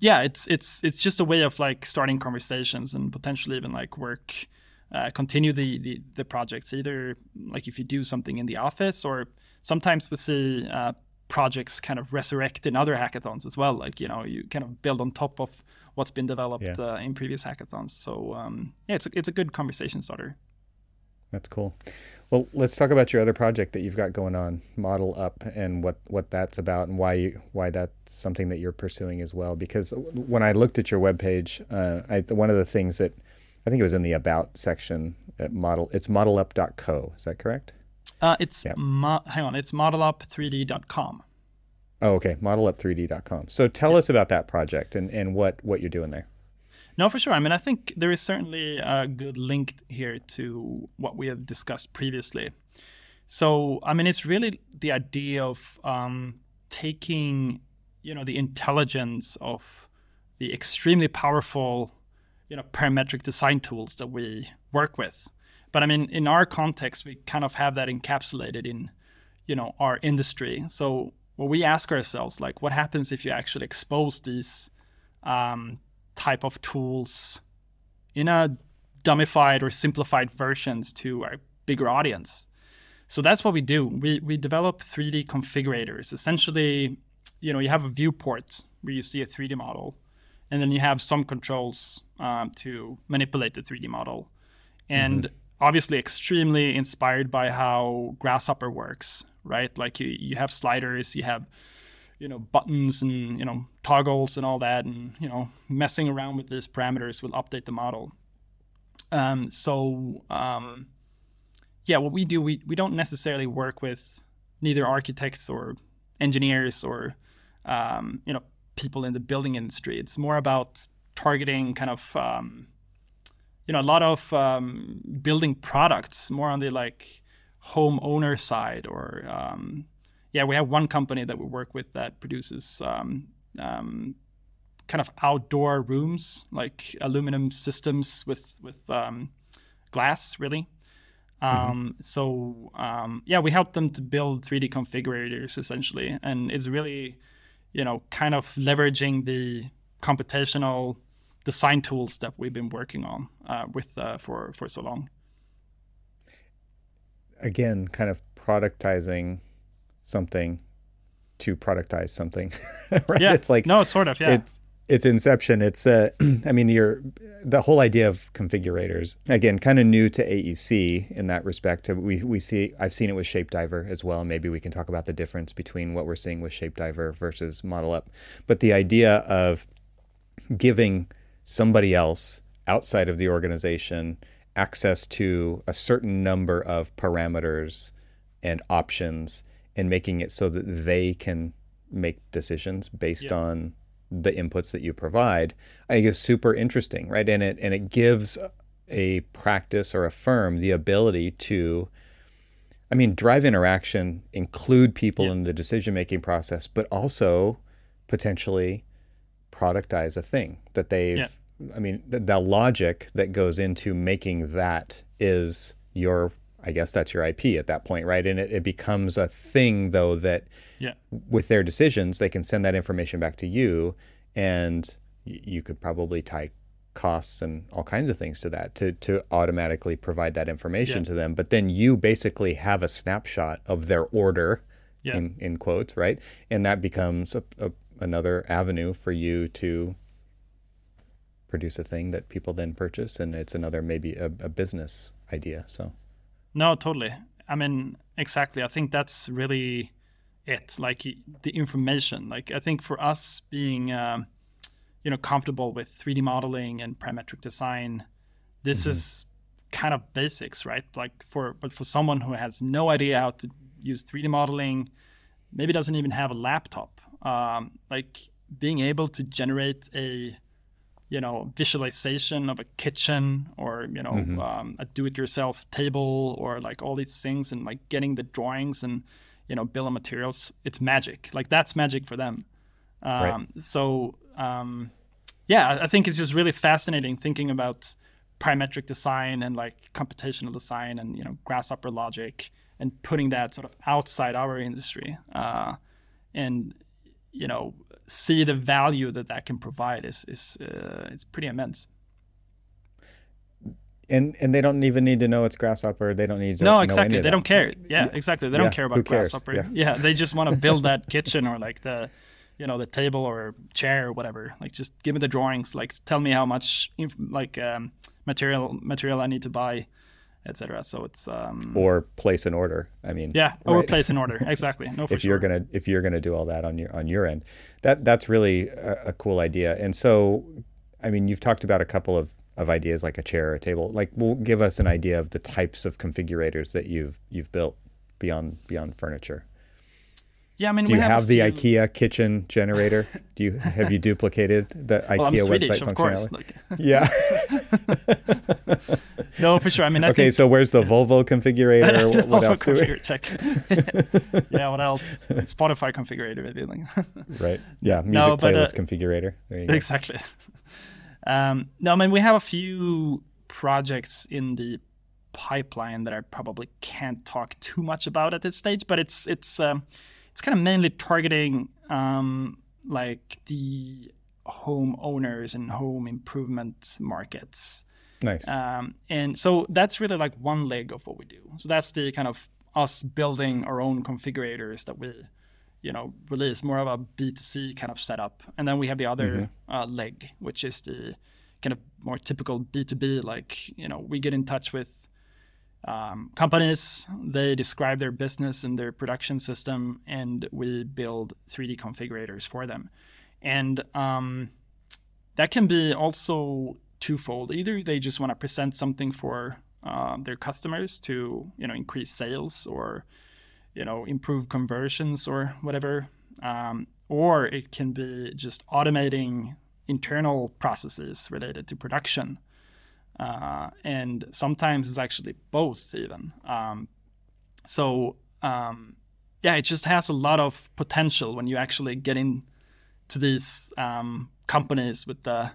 yeah, it's it's it's just a way of like starting conversations and potentially even like work uh, continue the, the, the projects either like if you do something in the office or sometimes we see uh, projects kind of resurrect in other hackathons as well like you know you kind of build on top of what's been developed yeah. uh, in previous hackathons. So um, yeah it's a, it's a good conversation starter. That's cool. Well let's talk about your other project that you've got going on Modelup and what what that's about and why you why that's something that you're pursuing as well. Because when i looked at your webpage uh, I, one of the things that I think it was in the about section at model. It's modelup.co. Is that correct? Uh, it's yeah. mo- hang on. It's modelup3d.com. Oh, okay. Modelup3d.com. So tell yeah. us about that project and, and what, what you're doing there. No, for sure. I mean, I think there is certainly a good link here to what we have discussed previously. So, I mean, it's really the idea of um, taking, you know, the intelligence of the extremely powerful you know parametric design tools that we work with. But I mean, in our context, we kind of have that encapsulated in you know our industry. So what we ask ourselves, like, what happens if you actually expose these um, type of tools in a dummified or simplified versions to a bigger audience? So that's what we do. We we develop 3D configurators. Essentially, you know, you have a viewport where you see a 3D model, and then you have some controls um, to manipulate the 3D model. And mm-hmm. obviously, extremely inspired by how Grasshopper works, right? Like you, you have sliders, you have you know buttons and you know toggles and all that, and you know messing around with these parameters will update the model. Um, so um, yeah, what we do, we we don't necessarily work with neither architects or engineers or um, you know people in the building industry. It's more about targeting kind of um, you know a lot of um, building products, more on the like homeowner side or um, yeah, we have one company that we work with that produces um, um, kind of outdoor rooms, like aluminum systems with with um, glass, really. Mm-hmm. Um, so um, yeah, we help them to build 3D configurators essentially, and it's really, you know, kind of leveraging the computational design tools that we've been working on uh, with uh, for for so long. Again, kind of productizing something to productize something. right? Yeah. It's like no, sort of. Yeah. It's it's inception. It's uh, I mean, you're the whole idea of configurators again, kind of new to AEC in that respect. We we see I've seen it with ShapeDiver as well. Maybe we can talk about the difference between what we're seeing with ShapeDiver versus ModelUp. But the idea of giving somebody else outside of the organization access to a certain number of parameters and options and making it so that they can make decisions based yeah. on the inputs that you provide, I think is super interesting, right? And it and it gives a practice or a firm the ability to I mean, drive interaction, include people yeah. in the decision making process, but also potentially productize a thing that they've yeah. I mean, the, the logic that goes into making that is your I guess that's your IP at that point, right? And it, it becomes a thing, though, that yeah. with their decisions, they can send that information back to you, and y- you could probably tie costs and all kinds of things to that to to automatically provide that information yeah. to them. But then you basically have a snapshot of their order, yeah. in in quotes, right? And that becomes a, a, another avenue for you to produce a thing that people then purchase, and it's another maybe a, a business idea. So. No, totally. I mean, exactly. I think that's really it. Like the information. Like I think for us being, um, you know, comfortable with 3D modeling and parametric design, this mm-hmm. is kind of basics, right? Like for but for someone who has no idea how to use 3D modeling, maybe doesn't even have a laptop, um, like being able to generate a you know visualization of a kitchen or you know mm-hmm. um, a do-it-yourself table or like all these things and like getting the drawings and you know bill of materials it's magic like that's magic for them um, right. so um, yeah i think it's just really fascinating thinking about parametric design and like computational design and you know grasshopper logic and putting that sort of outside our industry uh, and you know see the value that that can provide is is uh, it's pretty immense. And and they don't even need to know it's grasshopper. They don't need to. No, exactly. They don't care. Yeah, exactly. They yeah, don't care about grasshopper. Yeah. yeah, they just want to build that kitchen or like the, you know, the table or chair or whatever. Like just give me the drawings. Like tell me how much like um, material material I need to buy etc. So it's um, or place an order. I mean, yeah, or right? place an order exactly. No, if sure. you're gonna if you're gonna do all that on your on your end, that that's really a, a, cool idea. And so, I mean, you've talked about a couple of of ideas like a chair or a table. Like, will give us an idea of the types of configurators that you've you've built beyond beyond furniture. Yeah, I mean, do you have, have the few... IKEA kitchen generator? Do you have you duplicated the well, IKEA Swedish, website of? Course, like... Yeah. no, for sure. I mean, I okay. Think... So where's the Volvo configurator? what, what else do we... Check. yeah. What else? Spotify configurator, maybe. right. Yeah. Music no, but, playlist uh, configurator. Exactly. Um, no, I mean we have a few projects in the pipeline that I probably can't talk too much about at this stage, but it's it's. Um, it's kind of mainly targeting um, like the home owners and home improvement markets. Nice. Um, and so that's really like one leg of what we do. So that's the kind of us building our own configurators that we, you know, release more of a B2C kind of setup. And then we have the other mm-hmm. uh, leg, which is the kind of more typical B2B, like, you know, we get in touch with um, companies. They describe their business and their production system, and we build 3D configurators for them. And um, that can be also twofold. Either they just want to present something for uh, their customers to you know increase sales or you know improve conversions or whatever. Um, or it can be just automating internal processes related to production. Uh, and sometimes it's actually both, even. Um, so, um, yeah, it just has a lot of potential when you actually get into these um, companies with the,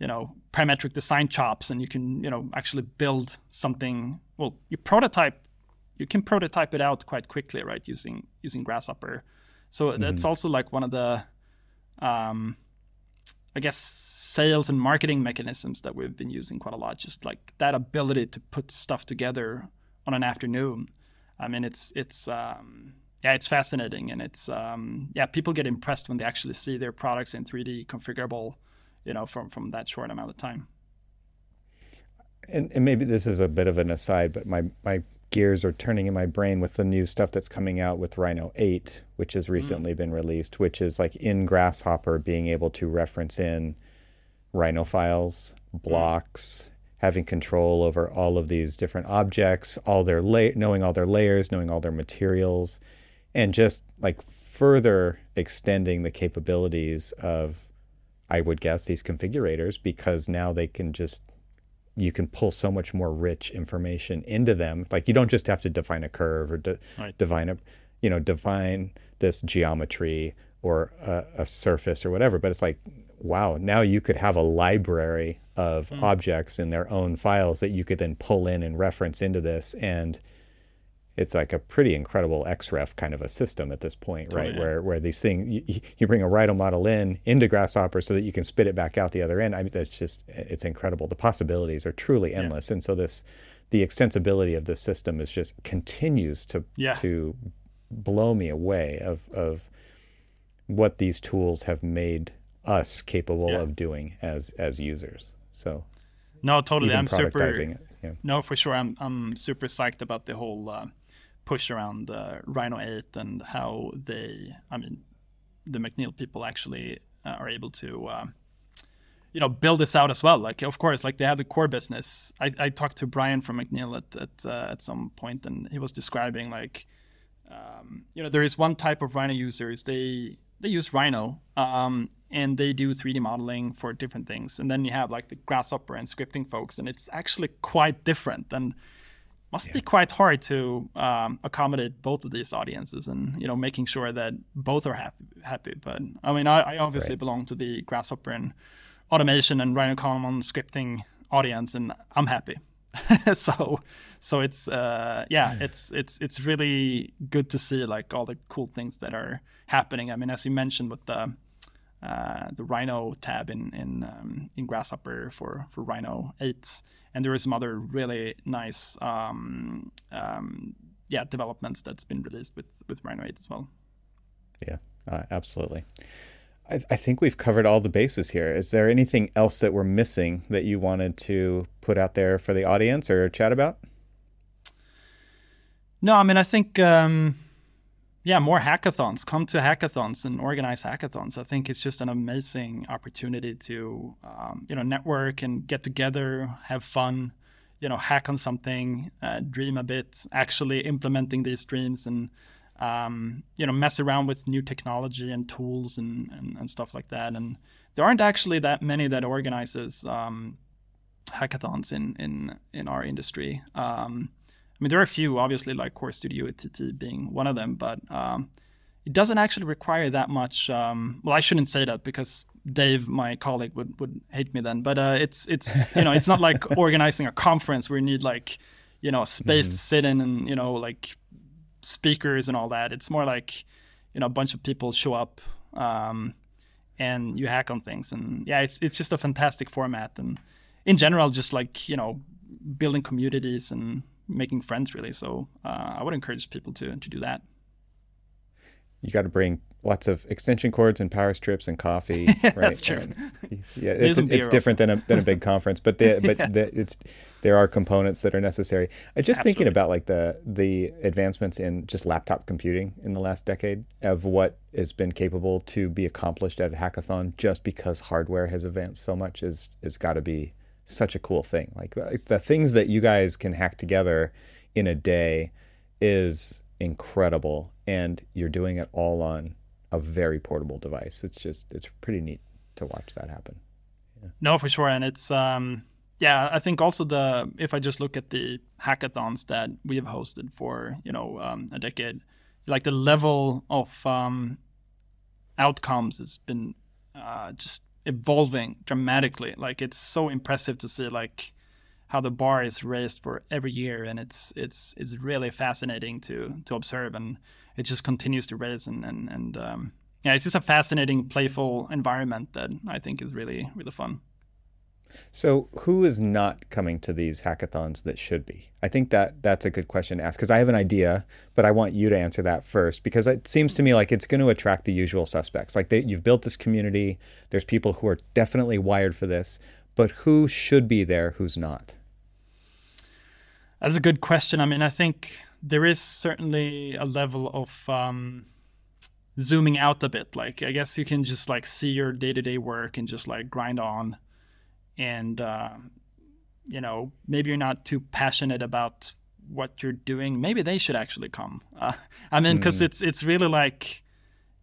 you know, parametric design chops, and you can, you know, actually build something. Well, you prototype, you can prototype it out quite quickly, right? Using using Grasshopper. So mm-hmm. that's also like one of the um, I guess sales and marketing mechanisms that we've been using quite a lot. Just like that ability to put stuff together on an afternoon. I mean, it's it's um, yeah, it's fascinating, and it's um, yeah, people get impressed when they actually see their products in 3D configurable, you know, from from that short amount of time. And, and maybe this is a bit of an aside, but my my gears are turning in my brain with the new stuff that's coming out with Rhino 8, which has mm. recently mm. been released, which is like in Grasshopper being able to reference in Rhino files, mm. blocks, having control over all of these different objects, all their la- knowing all their layers, knowing all their materials, and just like further extending the capabilities of I would guess these configurators because now they can just you can pull so much more rich information into them. Like you don't just have to define a curve or de- right. define a, you know, define this geometry or a, a, surface or whatever. But it's like, wow, now you could have a library of mm. objects in their own files that you could then pull in and reference into this and it's like a pretty incredible XREF kind of a system at this point, right? Oh, yeah. Where where these things you, you, bring a Rhino model in into Grasshopper so that you can spit it back out the other end. I mean, that's just it's incredible. The possibilities are truly endless, yeah. and so this the extensibility of this system is just continues to yeah. to blow me away of of what these tools have made us capable of doing as as users. So no, totally. I'm super. It. No, for sure. I'm I'm super psyched about the whole. Uh, push around uh, Rhino 8 and how they, I mean, the McNeel people actually uh, are able to, uh, you know, build this out as well. Like, of course, like they have the core business. I, I talked to Brian from McNeel at at, uh, at some point, and he was describing like, um, you know, there is one type of Rhino users. They they use Rhino, um, and they do 3D modeling for different things. And then you have like the Grasshopper and scripting folks, and it's actually quite different. And must yeah. be quite hard to um, accommodate both of these audiences and you know making sure that both are happy. happy. But I mean, I, I obviously right. belong to the Grasshopper and automation and RhinoCommon scripting audience, and I'm happy. so so it's uh, yeah, it's it's it's really good to see like all the cool things that are happening. I mean, as you mentioned with the uh, the Rhino tab in in um, in Grasshopper for for Rhino 8 and there is some other really nice um, um, yeah developments that's been released with with Rhino 8 as well. Yeah, uh, absolutely. I, I, think we've covered all the bases here. Is there anything else that we're missing that you wanted to put out there for the audience or chat about? No, I mean I think um, yeah, more hackathons. Come to hackathons and organize hackathons. I think it's just an amazing opportunity to, um, you know, network and get together, have fun, you know, hack on something, uh, dream a bit, actually implementing these dreams and, um, you know, mess around with new technology and tools and, and, and, stuff like that. And there aren't actually that many that organizes um, hackathons in, in, in our industry. Um, I mean, there are a few, obviously, like Core Studio TT being one of them, but um, it doesn't actually require that much. Um, well, I shouldn't say that because Dave, my colleague, would, would hate me then. But uh, it's it's you know it's not like organizing a conference where you need like you know a space mm-hmm. to sit in and you know like speakers and all that. It's more like you know a bunch of people show up um, and you hack on things, and yeah, it's it's just a fantastic format, and in general, just like you know building communities and making friends really. So uh, I would encourage people to to do that. You got to bring lots of extension cords and power strips and coffee. Right? That's true. And, yeah, it's, it's different than a than a big conference, but the, but yeah. the, it's there are components that are necessary. I just Absolutely. thinking about like the the advancements in just laptop computing in the last decade of what has been capable to be accomplished at a hackathon just because hardware has advanced so much is is got to be such a cool thing. Like, like the things that you guys can hack together in a day is incredible, and you're doing it all on a very portable device. It's just it's pretty neat to watch that happen. Yeah. No, for sure, and it's um, yeah. I think also the if I just look at the hackathons that we have hosted for you know um, a decade, like the level of um, outcomes has been uh, just evolving dramatically. Like it's so impressive to see like how the bar is raised for every year, and it's it's it's really fascinating to to observe, and it just continues to raise, and and and um, yeah, it's just a fascinating, playful environment that I think is really really fun. So, who is not coming to these hackathons that should be? I think that that's a good question to ask because I have an idea, but I want you to answer that first because it seems to me like it's going to attract the usual suspects. Like they, you've built this community, there's people who are definitely wired for this, but who should be there, who's not? That's a good question. I mean, I think there is certainly a level of um, zooming out a bit. Like, I guess you can just like see your day to day work and just like grind on and uh, you know maybe you're not too passionate about what you're doing maybe they should actually come uh, i mean because mm. it's it's really like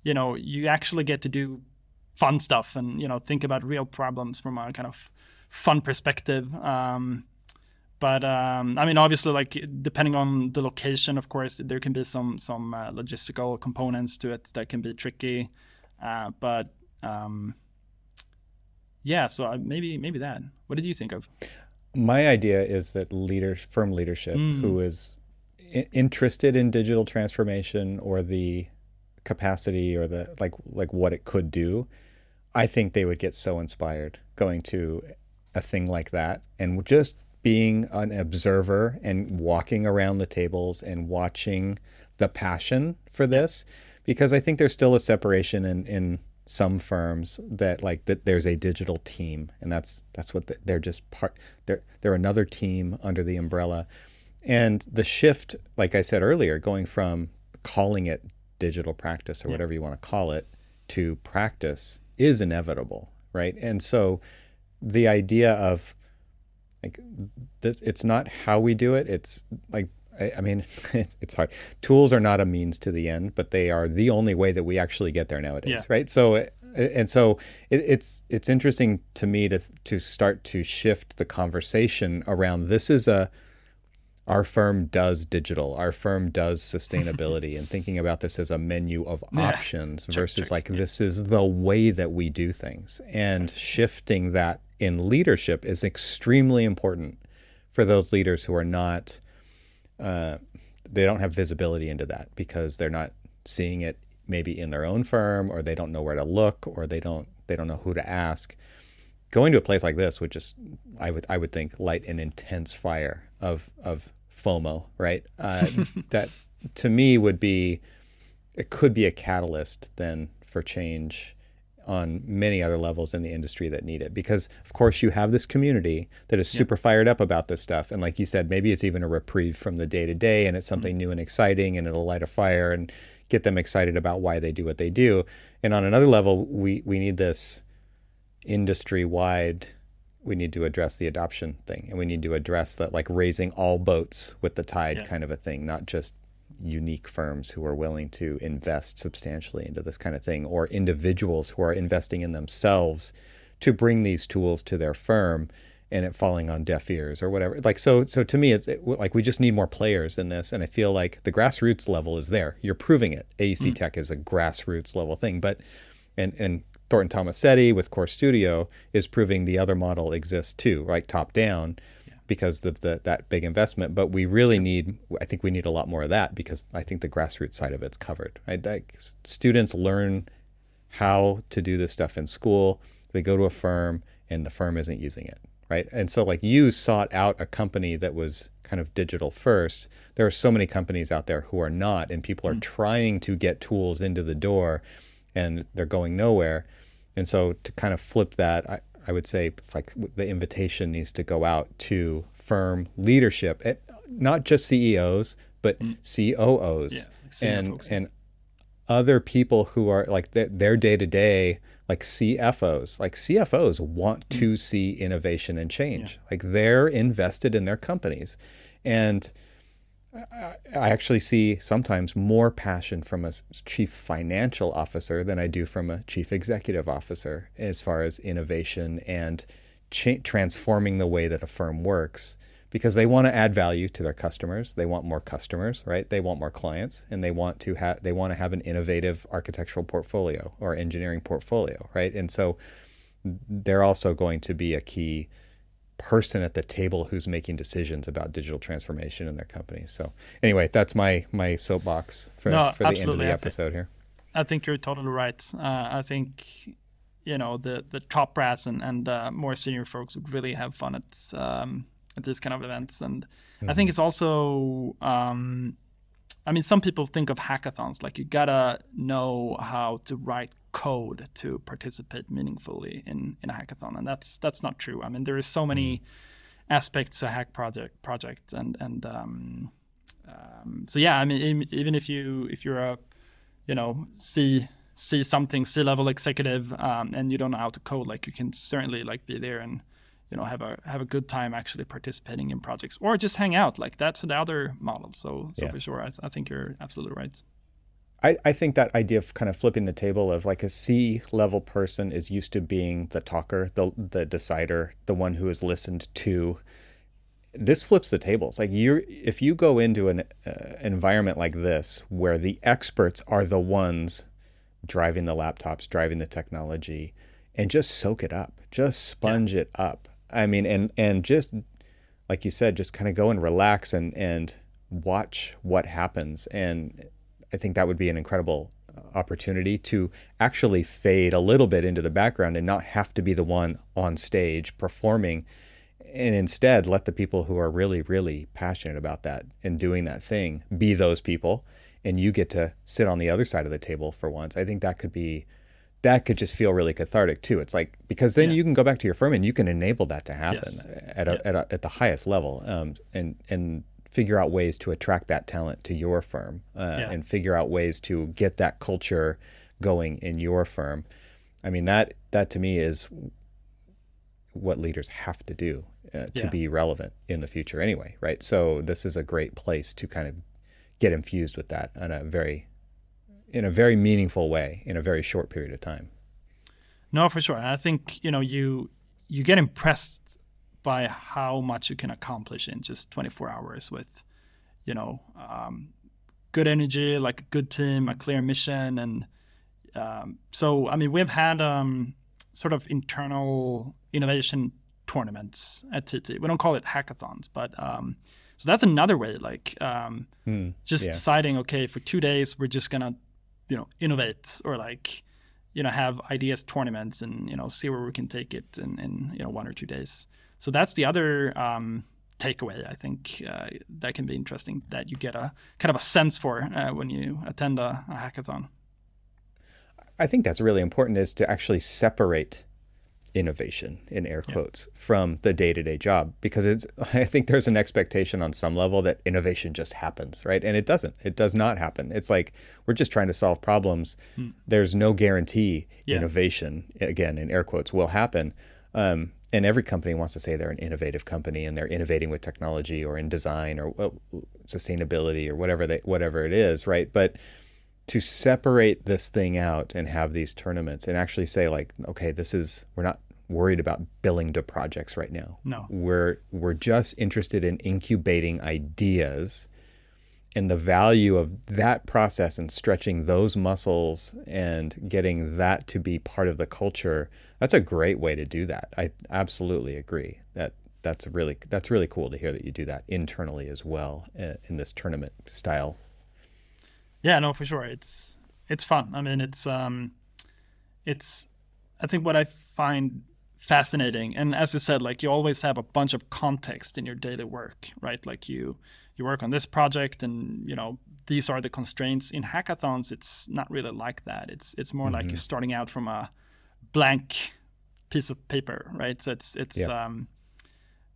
you know you actually get to do fun stuff and you know think about real problems from a kind of fun perspective um, but um, I mean, obviously, like depending on the location, of course, there can be some some uh, logistical components to it that can be tricky. Uh, but um, yeah, so uh, maybe maybe that. What did you think of? My idea is that leader, firm leadership, mm. who is I- interested in digital transformation or the capacity or the like like what it could do, I think they would get so inspired going to a thing like that and just being an observer and walking around the tables and watching the passion for this because I think there's still a separation in in some firms that like that there's a digital team and that's that's what the, they're just part they're they're another team under the umbrella and the shift like i said earlier going from calling it digital practice or yeah. whatever you want to call it to practice is inevitable right and so the idea of like this it's not how we do it it's like I, I mean, it's, it's, hard. Tools are not a means to the end, but they are the only way that we actually get there nowadays, yeah. right? So, and so it, it's it's interesting to me to to start to shift the conversation around this is a our firm does digital our firm does sustainability and thinking about this as a menu of yeah. options check, versus check, like yeah. this is the way that we do things and exactly. shifting that in leadership is extremely important for those leaders who are not uh, they don't have visibility into that because they're not seeing it maybe in their own firm or they don't know where to look or they don't they don't know who to ask. Going to a place like this would just i would i would think light an intense fire of of fomo right? Uh, that to me would be it could be a catalyst then for change on many other levels in the industry that need it because of course you have this community that is super yeah. fired up about this stuff and like you said maybe it's even a reprieve from the day to day and it's something mm-hmm. new and exciting and it'll light a fire and get them excited about why they do what they do and on another level we we need this industry wide we need to address the adoption thing and we need to address that like raising all boats with the tide yeah. kind of a thing not just unique firms who are willing to invest substantially into this kind of thing, or individuals who are investing in themselves to bring these tools to their firm and it falling on deaf ears or whatever. Like so, so to me, it's it, like we just need more players in this, and I feel like the grassroots level is there. You're proving it. AEC mm. Tech is a grassroots level thing, but and and Thornton Tomasetti with Core Studio is proving the other model exists too, right? Top down because of the, that big investment. But we really need, I think we need a lot more of that because I think the grassroots side of it's covered. Right? Like students learn how to do this stuff in school. They go to a firm and the firm isn't using it, right? And so like you sought out a company that was kind of digital first. There are so many companies out there who are not, and people are mm. trying to get tools into the door, and they're going nowhere. And so to kind of flip that, I, I would say like the invitation needs to go out to firm leadership, eh, not just CEOs, but mm. COOs yeah, and and other people who are like their day to day, like CFOs. Like CFOs want mm. to see innovation and change. Yeah. Like they're invested in their companies, and I actually see sometimes more passion from a chief financial officer than I do from a chief executive officer as far as innovation and cha- transforming the way that a firm works because they want to add value to their customers. They want more customers, right? They want more clients and they want to have they want to have an innovative architectural portfolio or engineering portfolio, right? And so they're also going to be a key person at the table who's making decisions about digital transformation in their company. So anyway, that's my my soapbox for, no, for the end of the episode here. I think you're totally right. Uh, I think you know the the top brass and and uh, more senior folks would really have fun at um, at these kind of events, and mm-hmm. I think mm-hmm. it's also um, I mean, some people think of hackathons like you gotta know how to write code to participate meaningfully in, in a hackathon, and that's that's not true. I mean, there is so many mm. aspects to a hack project project, and and um, um, so yeah, I mean, even if you if you're a you know see see something C level executive um, and you don't know how to code, like you can certainly like be there and you know have a have a good time actually participating in projects or just hang out like that's the other model so so yeah. for sure I, I, think you're absolutely right I, I think that idea of kind of flipping the table of like a C level person is used to being the talker, the the decider, the one who is listened to. This flips the tables. Like you, if you go into an uh, environment like this where the experts are the ones driving the laptops, driving the technology, and just soak it up, just sponge yeah. it up. I mean, and and just like you said, just kind of go and relax and and watch what happens. And I think that would be an incredible uh, opportunity to actually fade a little bit into the background and not have to be the one on stage performing. And instead let the people who are really really passionate about that and doing that thing be those people. And you get to sit on the other side of the table for once. I think that could be that could just feel really cathartic too. It's like because then yeah. you can go back to your firm and you can enable that to happen yes. at, a, yeah. at, a, at the highest level, um, and and figure out ways to attract that talent to your firm, uh, yeah. and figure out ways to get that culture going in your firm. I mean that that to me is what leaders have to do uh, to be relevant in the future anyway, right? So this is a great place to kind of get infused with that on a very in a very meaningful way in a very short period of time. No, for sure. I think you know you you get impressed by how much you can accomplish in just 24 hours with you know um, good energy, like a good team, a clear mission, and um, so I mean we've had um, sort of internal innovation tournaments at TT. We don't call it hackathons, but um, so that's another way, like um, mm, just yeah. deciding, okay, for two days we're just gonna you know innovate or like you know have ideas tournaments and you know see where we can take it in, in you know one or two days. So that's the other um, takeaway i think uh, that can be interesting that you get a kind of a sense for uh, when you attend a, a hackathon. I think that's really important is to actually separate innovation in air quotes yeah. from the day-to-day job because it's i think there's an expectation on some level that innovation just happens right and it doesn't it does not happen it's like we're just trying to solve problems hmm. there's no guarantee yeah. innovation again in air quotes will happen um, and every company wants to say they're an innovative company and they're innovating with technology or in design or well, sustainability or whatever they whatever it is right but to separate this thing out and have these tournaments and actually say like okay this is we're not worried about billing to projects right now. No. We're we're just interested in incubating ideas and the value of that process and stretching those muscles and getting that to be part of the culture. That's a great way to do that. I absolutely agree that that's really that's really cool to hear that you do that internally as well uh, in this tournament style yeah, no, for sure. It's it's fun. I mean, it's um, it's I think what I find fascinating, and as you said, like you always have a bunch of context in your daily work, right? Like you you work on this project, and you know these are the constraints. In hackathons, it's not really like that. It's it's more mm-hmm. like you're starting out from a blank piece of paper, right? So it's it's yeah. um,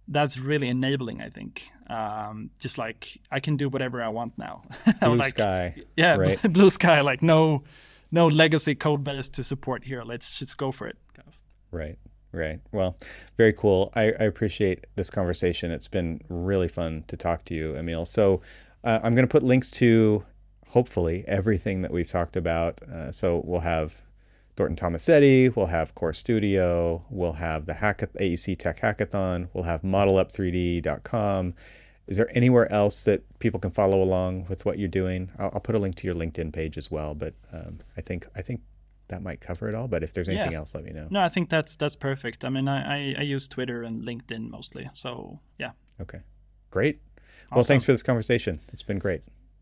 that's really enabling i think. Um, just like i can do whatever i want now. Blue like, sky yeah right? blue sky like no no legacy code base to support here. Let's just go for it right right. Well very cool. I, I appreciate this conversation. It's been really fun to talk to you emil. So Uh, I'm going to put links to hopefully everything that we've talked about. Uh, so we'll have Thornton Tomasetti, we'll have Core Studio, we'll have the Hackath- AEC Tech Hackathon, we'll have modelup3d.com. Is there anywhere else that people can follow along with what you're doing? I'll, I'll put a link to your LinkedIn page as well. But um, I think I think that might cover it all. But if there's anything Yeah. else, let me know. No, I think that's that's perfect. I mean, I, I, I use Twitter and LinkedIn mostly. So yeah. Okay, great. Well, thanks for this conversation. It's been great.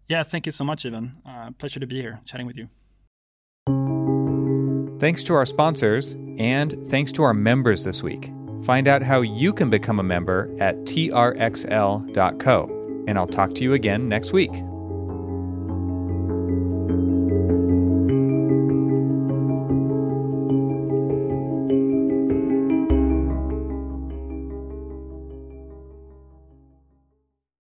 Yeah, thank you so much, Evan. Uh, pleasure to be here chatting with you. Thanks to our sponsors and thanks to our members this week. Find out how you can become a member at trxl.co. And I'll talk to you again next week.